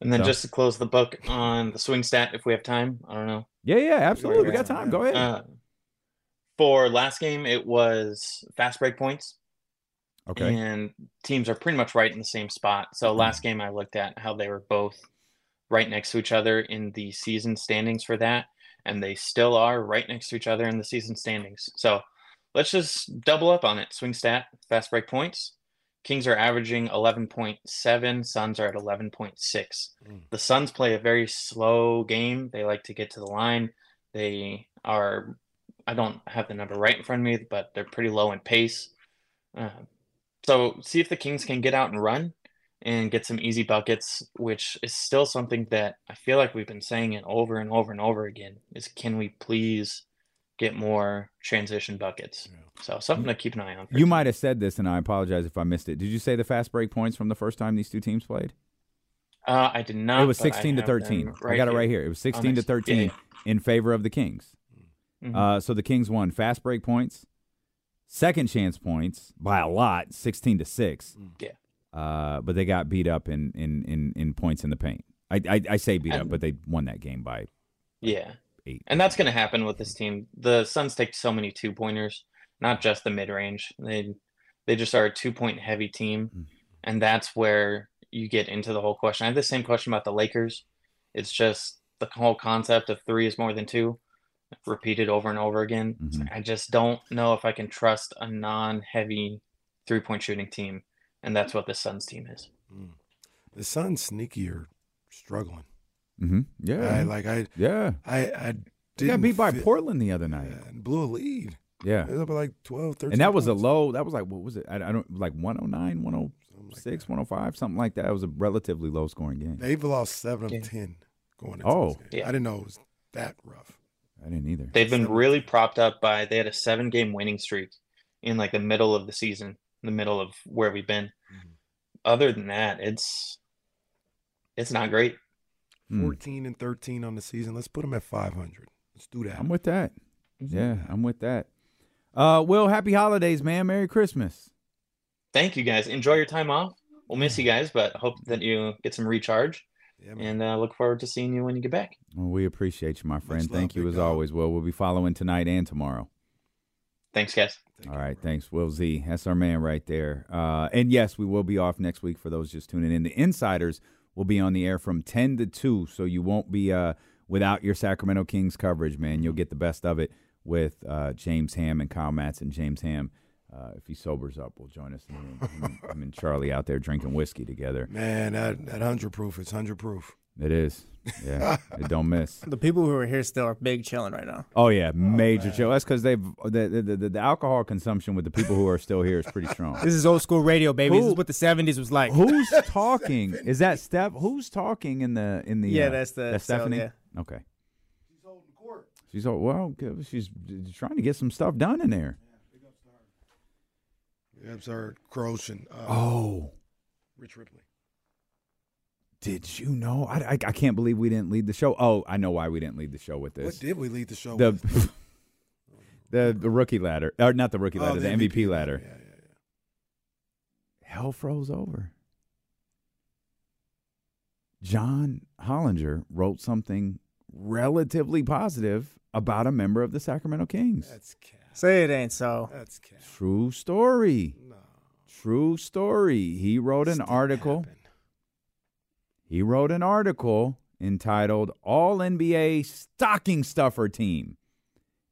Speaker 9: And then
Speaker 3: So-
Speaker 9: just to close the book on the swing stat, if we have time, I don't know.
Speaker 3: Yeah, yeah, absolutely. We got time. Go ahead.
Speaker 9: Uh, for last game, it was fast break points.
Speaker 3: okay.
Speaker 9: And teams are pretty much right in the same spot. So last game I looked at how they were both right next to each other in the season standings for that, and they still are right next to each other in the season standings. So let's just double up on it. Swing stat, fast break points. Kings are averaging 11.7, Suns are at 11.6.
Speaker 4: Mm.
Speaker 9: The Suns play a very slow game. They like to get to the line. They are, I don't have the number right in front of me, but they're pretty low in pace. Uh, so see if the Kings can get out and run and get some easy buckets, which is still something that I feel like we've been saying it over and over and over again is can we please get more transition buckets? So something to keep an eye on.
Speaker 3: You might have said this, and I apologize if I missed it. Did you say the fast break points from the first time these two teams played?
Speaker 9: Uh, I did not.
Speaker 3: it was 16 to
Speaker 9: them
Speaker 3: 13. I got it right here. It was 16 to 13
Speaker 9: yeah,
Speaker 3: in favor of the Kings.
Speaker 9: Mhm.
Speaker 3: Uh, so the Kings won fast break points, second chance points by a lot, 16 to 6.
Speaker 9: Yeah.
Speaker 3: Uh, but they got beat up in, in, in, in points in the paint. I, I, I say beat up, but they won that game by
Speaker 9: Yeah.
Speaker 3: Eight.
Speaker 9: And that's going to happen with this team. The Suns take so many two pointers, not just the mid range. They they just are a two point heavy team,
Speaker 3: Mm.
Speaker 9: and that's where you get into the whole question. I have the same question about the Lakers. It's just the whole concept of three is more than two, repeated over and over again. Like, I just don't know if I can trust a non-heavy three-point shooting team, and that's what the Suns team is.
Speaker 4: The Suns sneaky are struggling.
Speaker 3: Mm-hmm. Yeah.
Speaker 4: I, like I
Speaker 3: yeah.
Speaker 4: I I
Speaker 3: They got beat by
Speaker 4: fit-
Speaker 3: Portland the other night.
Speaker 4: and blew a lead.
Speaker 3: Yeah.
Speaker 4: It was up like 12, 13
Speaker 3: And that was a low. That was like what was it? I, I don't like 109, 106, 105, something like that. It was a relatively low scoring game.
Speaker 4: They've lost seven
Speaker 9: Yeah.
Speaker 4: of ten going into
Speaker 3: Oh.
Speaker 4: this game.
Speaker 9: Yeah.
Speaker 4: I didn't know it was that rough.
Speaker 3: I didn't either.
Speaker 9: They've been
Speaker 4: Seven.
Speaker 9: really propped up by they had a seven-game winning streak in like the middle of the season, in the middle of where we've been.
Speaker 4: Mm-hmm.
Speaker 9: Other than that, it's it's not great.
Speaker 3: Hmm.
Speaker 4: Fourteen and thirteen on the season. Let's put them at five hundred. Let's do that.
Speaker 3: I'm with that. Yeah, I'm with that. Uh, Will, happy holidays, man. Merry Christmas.
Speaker 9: Thank you guys. Enjoy your time off. We'll miss you guys, but hope that you get some recharge
Speaker 4: Yeah,
Speaker 9: and uh, look forward to seeing you when you get back.
Speaker 3: Well, we appreciate you, my friend.
Speaker 4: love,
Speaker 3: Thank you as
Speaker 4: dog.
Speaker 3: always, Will. We'll be following tonight and tomorrow.
Speaker 9: Thanks, guys.
Speaker 4: Thank
Speaker 3: All
Speaker 4: you,
Speaker 3: right,
Speaker 4: bro.
Speaker 3: thanks, Will Z. That's our man right there. Uh, and yes, we will be off next week for those just tuning in. The Insiders will be on the air from 10 to 2, so you won't be uh, without your Sacramento Kings coverage, man. You'll get the best of it with uh, James Ham and Kyle Matz and James Ham. Uh, if he sobers up, will join us. Him and, him and Charlie out there drinking whiskey together.
Speaker 4: Man, that that hundred proof. It's hundred proof.
Speaker 3: It is. Yeah, [LAUGHS] it don't miss.
Speaker 5: The people who are here still are big chilling right now.
Speaker 3: Oh yeah, major chill. That's because they've the the, the the alcohol consumption with the people who are still here is pretty strong. [LAUGHS]
Speaker 5: This is old school radio, baby. This
Speaker 3: Who-
Speaker 5: is what the '70s was like.
Speaker 3: Who's [LAUGHS] talking? Is that Steph? Who's talking in the in the?
Speaker 5: Yeah,
Speaker 3: uh,
Speaker 5: that's the-
Speaker 3: that's
Speaker 5: so,
Speaker 3: Stephanie.
Speaker 5: yeah.
Speaker 3: Okay. She's holding court. She's all well. good. She's trying to get some stuff done in there.
Speaker 4: Yep, sir. Croce and uh,
Speaker 3: Oh,
Speaker 4: Rich Ripley.
Speaker 3: Did you know? I, I I can't believe we didn't lead the show. Oh, I know why we didn't lead the show with this.
Speaker 4: What did we lead the show
Speaker 3: The
Speaker 4: with? [LAUGHS]
Speaker 3: the the rookie ladder, or not the rookie
Speaker 4: Oh,
Speaker 3: ladder, the, MVP, ladder.
Speaker 4: Yeah, yeah, yeah.
Speaker 3: Hell froze over. John Hollinger wrote something relatively positive about a member of the Sacramento Kings.
Speaker 4: That's cat.
Speaker 5: Say it ain't so.
Speaker 4: That's cat.
Speaker 3: True story.
Speaker 4: No.
Speaker 3: True story. He wrote an
Speaker 4: This didn't
Speaker 3: article.
Speaker 4: happen.
Speaker 3: He wrote an article entitled All NBA Stocking Stuffer Team.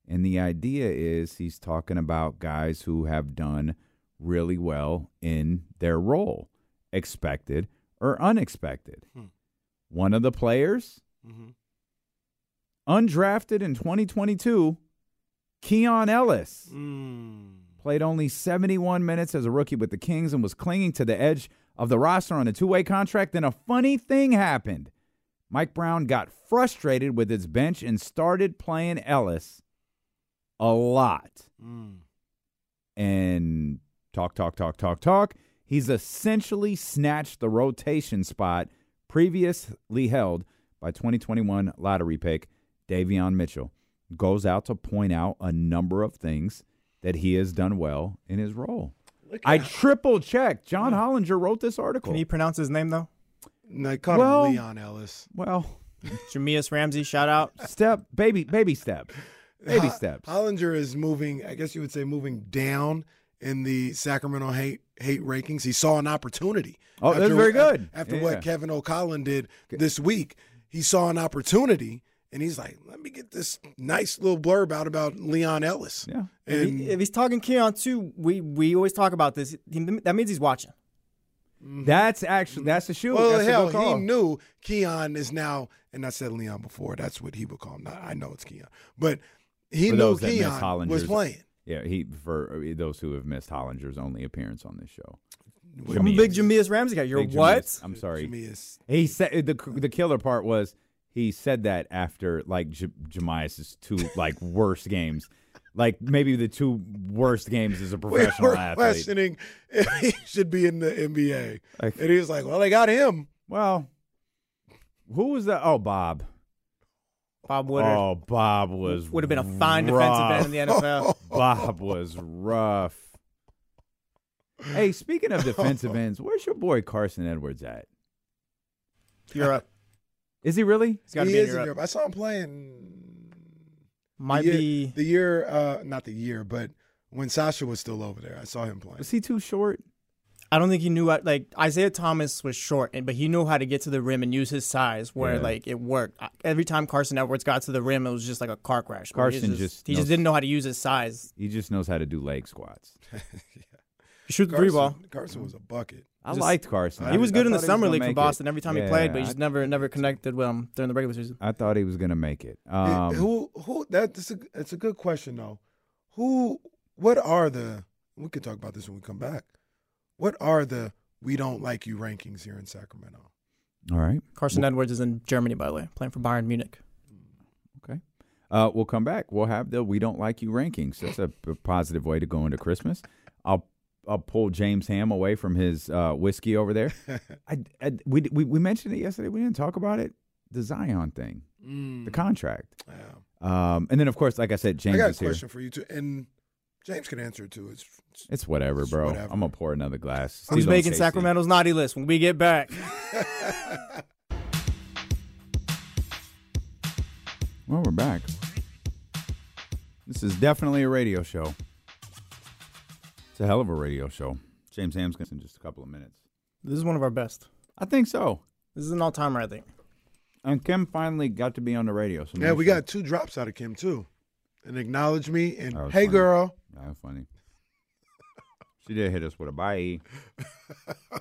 Speaker 3: And the idea is he's talking about guys who have done really well in their role, expected or unexpected.
Speaker 4: Hmm.
Speaker 3: One of the players,
Speaker 4: Mhm.
Speaker 3: undrafted in 2022, Keon Ellis
Speaker 4: Mm.
Speaker 3: played only 71 minutes as a rookie with the Kings and was clinging to the edge of the roster on a two way contract. Then a funny thing happened. Mike Brown got frustrated with his bench and started playing Ellis a lot.
Speaker 4: Mm.
Speaker 3: And talk, talk, talk, talk, talk. He's essentially snatched the rotation spot previously held by 2021 lottery pick Davion Mitchell. Goes out to point out a number of things that he has done well in his role.
Speaker 4: Look
Speaker 3: I triple checked. John Hollinger wrote this article.
Speaker 5: Can you pronounce his name though?
Speaker 4: No, they call
Speaker 3: Well-
Speaker 4: him Leon Ellis.
Speaker 3: well, [LAUGHS]
Speaker 5: Jahmi'us Ramsey, shout out.
Speaker 3: step, baby, baby steps, baby steps.
Speaker 4: Hollinger is moving. I guess you would say moving down in the Sacramento hate hate rankings. He saw an opportunity.
Speaker 3: Oh, that's very good.
Speaker 4: After
Speaker 3: Yeah.
Speaker 4: what Kevin O'Connor did this week, he saw an opportunity, and he's like, "Let me get this nice little blurb out about Leon Ellis."
Speaker 3: Yeah.
Speaker 5: If,
Speaker 4: And
Speaker 5: he- if he's talking Keon too, we we always talk about this. He- that means he's watching. Mm-hmm.
Speaker 3: That's actually mm-hmm. that's the shoe.
Speaker 4: well,
Speaker 3: that's
Speaker 4: hell,
Speaker 3: good call.
Speaker 4: he knew Keon is now, and I said Leon before. That's what he would call him. Now, I know it's Keon, but he
Speaker 3: For
Speaker 4: knew
Speaker 3: those that
Speaker 4: Keon was playing.
Speaker 3: Yeah, he for those who have missed Hollinger's only appearance on this show.
Speaker 5: I'm a big Jahmi'us Ramsey guy. You're
Speaker 3: Big
Speaker 5: what?
Speaker 3: Jahmi'us. I'm sorry.
Speaker 4: Jimmy is
Speaker 3: He said the the killer part was he said that after like J- Jahmi'us's two like [LAUGHS] worst games, like maybe the two worst games as a [LAUGHS]
Speaker 4: we
Speaker 3: professional
Speaker 4: were
Speaker 3: athlete.
Speaker 4: questioning if he should be in the NBA,
Speaker 3: Like-
Speaker 4: and he was like, "Well, they got him."
Speaker 3: Well, who was that? Oh, Bob.
Speaker 5: Bob Woodard
Speaker 3: Oh, Bob was
Speaker 5: would have been a fine
Speaker 3: rough.
Speaker 5: defensive end in the NFL. [LAUGHS]
Speaker 3: Bob was rough. Hey, speaking of defensive ends, where's your boy Carson Edwards at?
Speaker 5: Europe.
Speaker 3: Is he really?
Speaker 5: He's got to
Speaker 4: he
Speaker 5: be in
Speaker 4: is in
Speaker 5: Europe.
Speaker 4: Europe. I saw him playing.
Speaker 5: Might
Speaker 4: the year,
Speaker 5: be.
Speaker 4: the year, uh, not the year, but when Sasha was still over there, I saw him playing.
Speaker 3: Was he too short?
Speaker 5: I don't think he knew like Isaiah Thomas was short, but he knew how to get to the rim and use his size where
Speaker 3: Yeah.
Speaker 5: like it worked. Every time Carson Edwards got to the rim, it was just like a car crash. where he
Speaker 3: Carson just
Speaker 5: he
Speaker 3: knows-
Speaker 5: just didn't know how to use his size.
Speaker 3: He just knows how to do leg squats. [LAUGHS]
Speaker 5: Shoot the three ball.
Speaker 4: Carson, Carson was a bucket.
Speaker 3: I
Speaker 5: Just-
Speaker 3: liked Carson.
Speaker 5: He was
Speaker 3: I
Speaker 5: good in the summer league for
Speaker 3: make it.
Speaker 5: Boston every time he played, but he
Speaker 3: Yeah,
Speaker 5: just never never connected with him during the regular season.
Speaker 3: I, I thought he was going to make it.
Speaker 4: It-
Speaker 3: Um,
Speaker 4: who who that's a it's a good question though. Who what are the we could talk about this when we come back. What are the we don't like you rankings here in Sacramento?
Speaker 3: all right.
Speaker 5: Carson Edwards is in Germany, by the way, playing for Bayern Munich.
Speaker 3: Okay. Uh, we'll come back. We'll have the "We Don't Like You" rankings. That's a positive way to go into Christmas. I'll I'll pull James Ham away from his uh, whiskey over there. [LAUGHS] I, I- we, we we mentioned it yesterday. We didn't talk about it. The Zion thing,
Speaker 4: Mm,
Speaker 3: the contract,
Speaker 4: yeah.
Speaker 3: um, and then of course, like I said, James
Speaker 4: I got a
Speaker 3: is here.
Speaker 4: question for you too, and James can answer it too. It's
Speaker 3: It's whatever,
Speaker 4: It's
Speaker 3: bro.
Speaker 4: whatever.
Speaker 3: I'm gonna pour another glass.
Speaker 5: Who's
Speaker 3: Steve don't
Speaker 5: making
Speaker 3: say
Speaker 5: Sacramento's naughty list when we get back? [LAUGHS]
Speaker 3: Well, we're back. This is definitely a radio show. It's a hell of a radio show. James Ham's gonna in just a couple of minutes.
Speaker 5: This is one of our best.
Speaker 3: I think so.
Speaker 5: This is an all timer, I think.
Speaker 3: And Kim finally got to be on the radio. So
Speaker 4: yeah. We
Speaker 3: sure-
Speaker 4: got two drops out of Kim too, and acknowledge me and hey
Speaker 3: funny.
Speaker 4: girl.
Speaker 3: That was funny. She did hit us with a bye. [LAUGHS]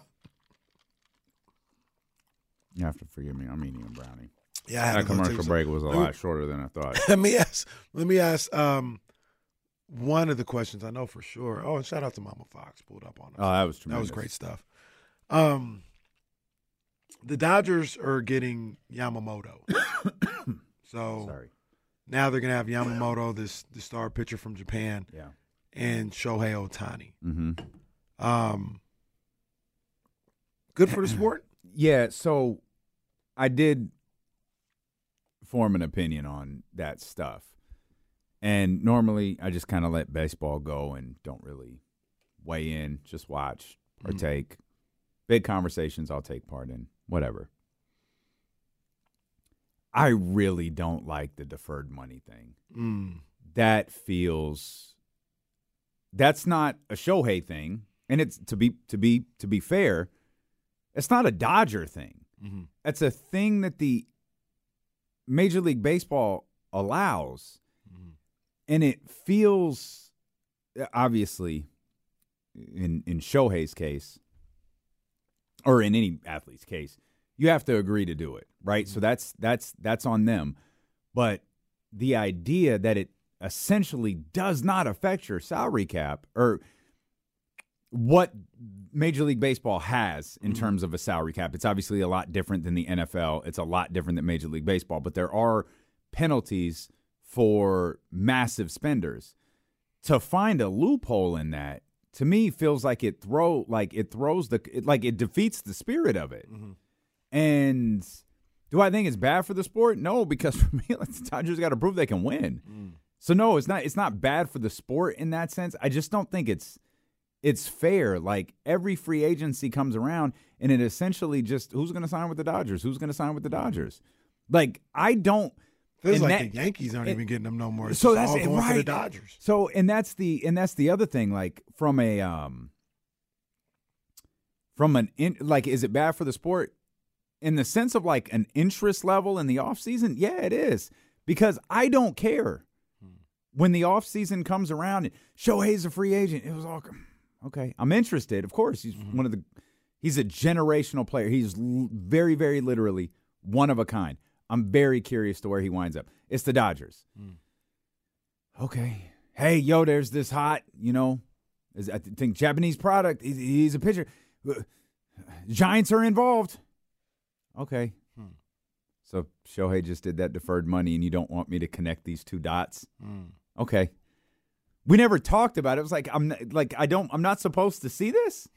Speaker 3: You have to forgive me. I'm eating a brownie.
Speaker 4: Yeah, I had
Speaker 3: That commercial
Speaker 4: take
Speaker 3: break was a
Speaker 4: Let me-
Speaker 3: lot shorter than I thought. [LAUGHS]
Speaker 4: let me ask. Let me ask. Um, one of the questions I know for sure. Oh, and shout out to Mama Fox pulled up on us.
Speaker 3: Oh, that was tremendous.
Speaker 4: that was great stuff. Um, the Dodgers are getting Yamamoto. [COUGHS] so
Speaker 3: Sorry.
Speaker 4: now they're gonna have Yamamoto, this the star pitcher from Japan,
Speaker 3: Yeah.
Speaker 4: and Shohei Ohtani.
Speaker 3: Mm-hmm.
Speaker 4: Um, good for the [COUGHS] sport.
Speaker 3: Yeah. So I did form an opinion on that stuff. And normally I just kind of let baseball go and don't really weigh in, just watch,
Speaker 4: Mm.
Speaker 3: partake. Big conversations I'll take part in, whatever. I really don't like the deferred money thing.
Speaker 4: Mm.
Speaker 3: That feels that's not a Shohei thing. And it's to be to be to be fair, it's not a Dodger thing.
Speaker 4: Mhm.
Speaker 3: It's a thing that the Major League Baseball allows. And it feels obviously in in Shohei's case or in any athlete's case, you have to agree to do it, right? So mm-hmm. that's that's that's on them. But the idea that it essentially does not affect your salary cap or what Major League Baseball has in mm-hmm. terms of a salary cap. It's obviously a lot different than the NFL. It's a lot different than Major League Baseball, but there are penalties for massive spenders. To find a loophole in that to me feels like it throw like it throws the it, like it defeats the spirit of it. Mm-hmm. And do I think it's bad for the sport? No, because [LAUGHS] for me, the Dodgers got to prove they can win. Mm. So no, it's not. It's not bad for the sport in that sense. I just don't think it's it's fair. Like every free agency comes around, and it essentially just who's going to sign with the Dodgers? Who's going to sign with the Dodgers? Like I don't.
Speaker 4: Feels
Speaker 3: and
Speaker 4: like
Speaker 3: that-
Speaker 4: the Yankees aren't
Speaker 3: and-
Speaker 4: even getting them no more. It's
Speaker 3: so that's
Speaker 4: all going
Speaker 3: right.
Speaker 4: for the Dodgers.
Speaker 3: So and that's the and that's the other thing. Like from a um from an in, like is it bad for the sport in the sense of like an interest level in the off season? Yeah, it is because I don't care when the off season comes around. and Shohei's a free agent. It was all okay. I'm interested. Of course, he's one of the. He's a generational player. He's very, very literally one of a kind. I'm very curious to where he winds up. It's the Dodgers. Hmm. Okay. Hey, yo, there's this hot, you know, is I think Japanese product. He's, a pitcher. Uh, Giants are involved. Okay. Hmm. So Shohei just did that deferred money, and you don't want me to connect these two dots. Hmm. Okay. We never talked about it. It was like I'm not- like I don't I'm not supposed to see this.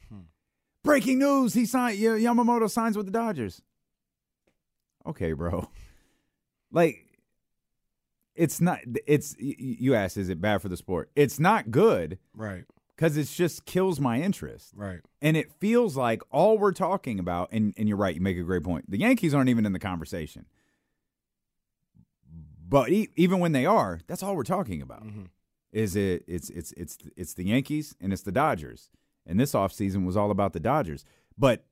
Speaker 3: Breaking news: He signed Yamamoto signs with the Dodgers. Okay, bro. Like it's not. It's you asked, is it bad for the sport? It's not good
Speaker 4: Right,
Speaker 3: because it just kills my interest.
Speaker 4: right.
Speaker 3: And it feels like all we're talking about, and, and you're right, you make a great point. The Yankees aren't even in the conversation. But e- even when they are, that's all we're talking about. Mm-hmm. Is it it's it's it's it's the Yankees and it's the Dodgers. and this offseason was all about the Dodgers. But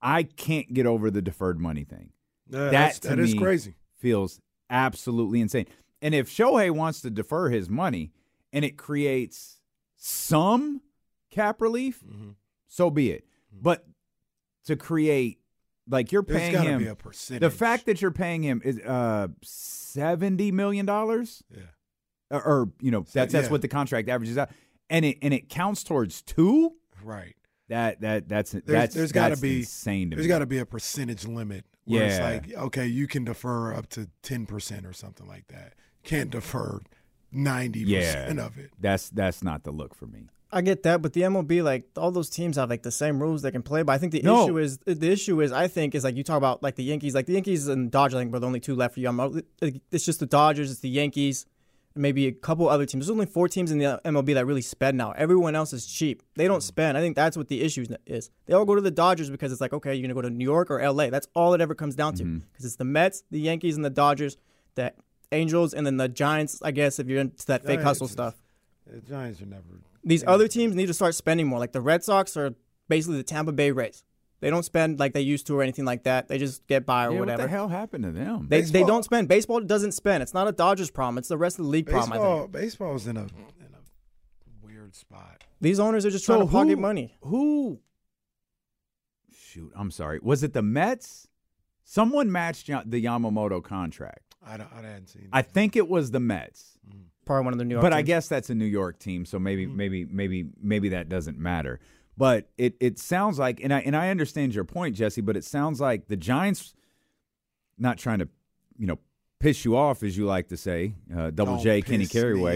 Speaker 3: I can't get over the deferred money thing. That
Speaker 4: that's- that is
Speaker 3: me
Speaker 4: crazy.
Speaker 3: Feels absolutely insane. And if Shohei wants to defer his money and it creates some cap relief,
Speaker 4: Mm-hmm.
Speaker 3: so be it. But to create like you're paying him
Speaker 4: be a
Speaker 3: the fact that you're paying him is uh seventy million dollars.
Speaker 4: Yeah.
Speaker 3: Or, or, you know that's that's
Speaker 4: yeah.
Speaker 3: what the contract averages out, and it and it counts towards two.
Speaker 4: Right.
Speaker 3: That that that's
Speaker 4: There's,
Speaker 3: that's
Speaker 4: there's got to be
Speaker 3: insane to
Speaker 4: There's
Speaker 3: me.
Speaker 4: got to be a percentage limit where it's
Speaker 3: Yeah.
Speaker 4: like, okay, you can defer up to ten percent or something like that. Can't defer ninety
Speaker 3: yeah,
Speaker 4: percent of it.
Speaker 3: That's that's not the look for me.
Speaker 5: I get that, but the MLB, like all those teams have like the same rules they can play. But I think the
Speaker 3: No.
Speaker 5: issue is the issue is I think is like you talk about like the Yankees, like the Yankees and Dodgers. I think were the only two left for you. I'm, it's just the Dodgers, it's the Yankees, and maybe a couple other teams. There's only four teams in the uh, MLB that really spend now. Everyone else is cheap. They don't hmm. spend. I think that's what the issue is. They all go to the Dodgers because it's like okay, you're gonna go to New York or LA. That's all it ever comes down to mm-hmm. because it's the Mets, the Yankees, and the Dodgers, the Angels, and then the Giants. I guess if you're into that fake hustle stuff.
Speaker 4: The Giants are never.
Speaker 5: These other teams need to start spending more. Like the Red Sox are basically the Tampa Bay Rays. They don't spend like they used to or anything like that. They just get by or
Speaker 3: Yeah,
Speaker 5: whatever.
Speaker 3: what the hell happened to them?
Speaker 5: They they don't spend. Baseball doesn't spend. It's not a Dodgers problem. It's the rest of the league problem. I
Speaker 4: Baseball,
Speaker 5: think
Speaker 4: baseball's in a in a weird spot.
Speaker 5: these owners are just trying
Speaker 3: So
Speaker 5: to pocket
Speaker 3: who-
Speaker 5: money.
Speaker 3: Who? Shoot, I'm sorry. Was it the Mets? Someone matched the Yamamoto contract.
Speaker 4: I don't. I hadn't seen.
Speaker 3: I think it was the Mets.
Speaker 5: Probably one of the New York.
Speaker 3: but I guess that's a New York team, so maybe mm-hmm. maybe maybe maybe that doesn't matter. But it it sounds like, and I and I understand your point, Jesse. But it sounds like the Giants, not trying to, you know, piss you off, as you like to say, uh, Double
Speaker 4: Don't
Speaker 3: J, Kenny
Speaker 4: me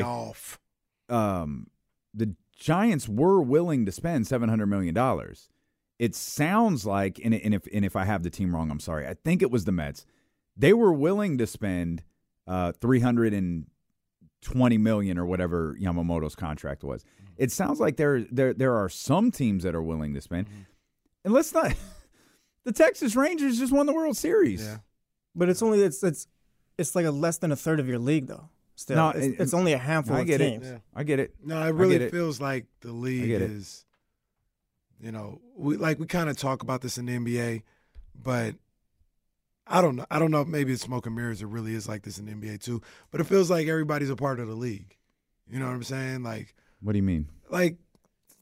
Speaker 4: Off.
Speaker 3: Um, the Giants were willing to spend seven hundred million dollars. It sounds like, and, and if and if I have the team wrong, I'm sorry. I think it was the Mets. They were willing to spend uh, three hundred and twenty million or whatever Yamamoto's contract was. Mm-hmm. It sounds like there there there are some teams that are willing to spend. Mm-hmm. And let's not. [LAUGHS] The Texas Rangers just won the World Series.
Speaker 4: Yeah.
Speaker 5: but it's only it's it's it's like a less than a third of your league though. Still,
Speaker 3: No,
Speaker 5: it's,
Speaker 3: it-
Speaker 5: it's only a handful
Speaker 3: I
Speaker 5: of
Speaker 3: get it.
Speaker 4: Yeah.
Speaker 3: I get it.
Speaker 4: No, it really
Speaker 3: it.
Speaker 4: feels like the league
Speaker 3: is, it.
Speaker 4: is, you know, we like we kind of talk about this in the NBA, but I don't know. I don't know. if Maybe it's smoke and mirrors. It really is like this in the NBA too. But it feels like everybody's a part of the league. You know what I'm saying? Like,
Speaker 3: What do you mean?
Speaker 4: like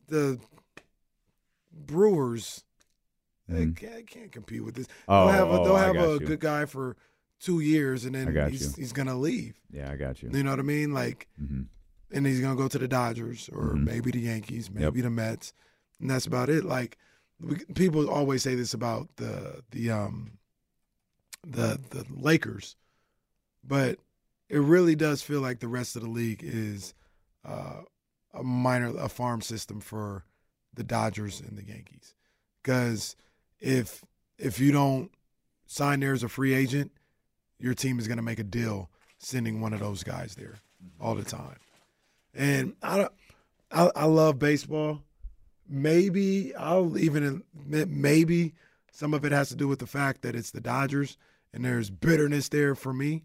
Speaker 4: the Brewers, they
Speaker 3: Mhm.
Speaker 4: can't, can't compete with this.
Speaker 3: Oh,
Speaker 4: they'll have a,
Speaker 3: oh,
Speaker 4: they'll
Speaker 3: I
Speaker 4: have a good guy for two years, and then he's he's gonna leave.
Speaker 3: Yeah, I got you.
Speaker 4: You know what I mean? Like
Speaker 3: hmm
Speaker 4: and he's gonna go to the Dodgers or
Speaker 3: Mhm.
Speaker 4: maybe the Yankees,
Speaker 3: Yep.
Speaker 4: maybe the Mets, and that's about it. Like we, people always say this about the the um the the Lakers, but it really does feel like the rest of the league is uh, a minor a farm system for the Dodgers and the Yankees. Because if if you don't sign there as a free agent, your team is going to make a deal sending one of those guys there all the time. And I don't, I, I love baseball. Maybe I'll even admit maybe some of it has to do with the fact that it's the Dodgers and there's bitterness there for me.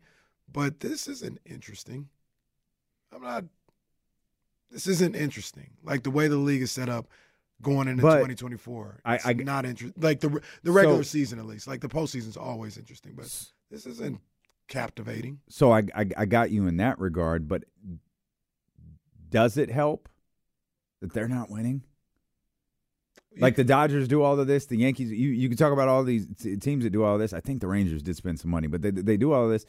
Speaker 4: But this isn't interesting. I'm not. This isn't interesting. Like the way the league is set up going into
Speaker 3: But
Speaker 4: 2024.
Speaker 3: I-
Speaker 4: It's
Speaker 3: I-
Speaker 4: not interesting. Like the the regular
Speaker 3: So-
Speaker 4: season at least. Like the postseason's always interesting, but this isn't captivating.
Speaker 3: So I, I I got you in that regard, but does it help that they're not winning? Like the Dodgers do all of this, the Yankees. You you can talk about all these t- teams that do all this. I think the Rangers did spend some money, but they they do all of this,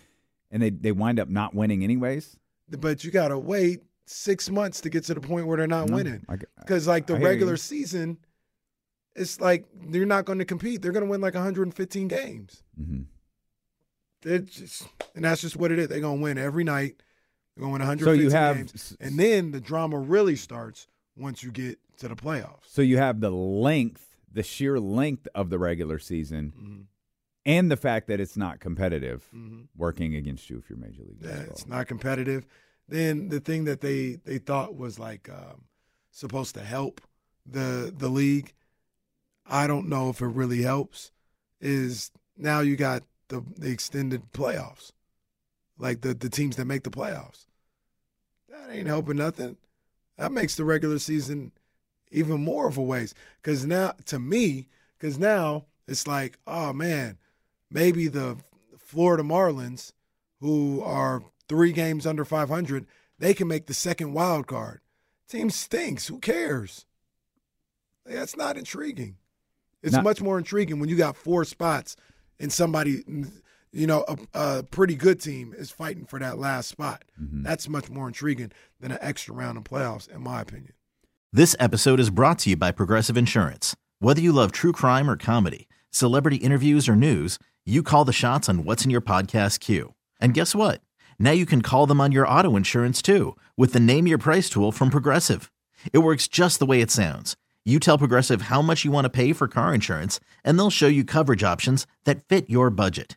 Speaker 3: and they they wind up not winning anyways.
Speaker 4: but you gotta wait six months to get to the point where they're not
Speaker 3: No,
Speaker 4: winning. Because like the regular
Speaker 3: you.
Speaker 4: season, it's like they're not going to compete. They're going to win like 115 games.
Speaker 3: Mhm.
Speaker 4: They're just, and that's just what it is. They're going to win every night. They're going to win
Speaker 3: So you have
Speaker 4: games, and then the drama really starts once you get to the playoffs.
Speaker 3: so you have the length, the sheer length of the regular season,
Speaker 4: Mhm.
Speaker 3: and the fact that it's not competitive,
Speaker 4: Mhm.
Speaker 3: working against you if you're Major League
Speaker 4: Yeah, it's not competitive. Then the thing that they they thought was like um, supposed to help the the league, I don't know if it really helps. Is now you got the the extended playoffs, like the the teams that make the playoffs. That ain't helping nothing. That makes the regular season even more of a waste. Because now, to me, because now it's like, oh man, maybe the Florida Marlins, who are three games under 500, they can make the second wild card. Team stinks. Who cares? That's not intriguing. It's
Speaker 3: Not-
Speaker 4: much more intriguing when you got four spots and somebody, you know, a, a pretty good team is fighting for that last spot. Mm-hmm. That's much more intriguing than an extra round of playoffs, in my opinion.
Speaker 6: This episode is brought to you by Progressive Insurance. Whether you love true crime or comedy, celebrity interviews or news, you call the shots on what's in your podcast queue. And guess what? Now you can call them on your auto insurance too with the Name Your Price tool from Progressive. It works just the way it sounds. You tell Progressive how much you want to pay for car insurance, and they'll show you coverage options that fit your budget.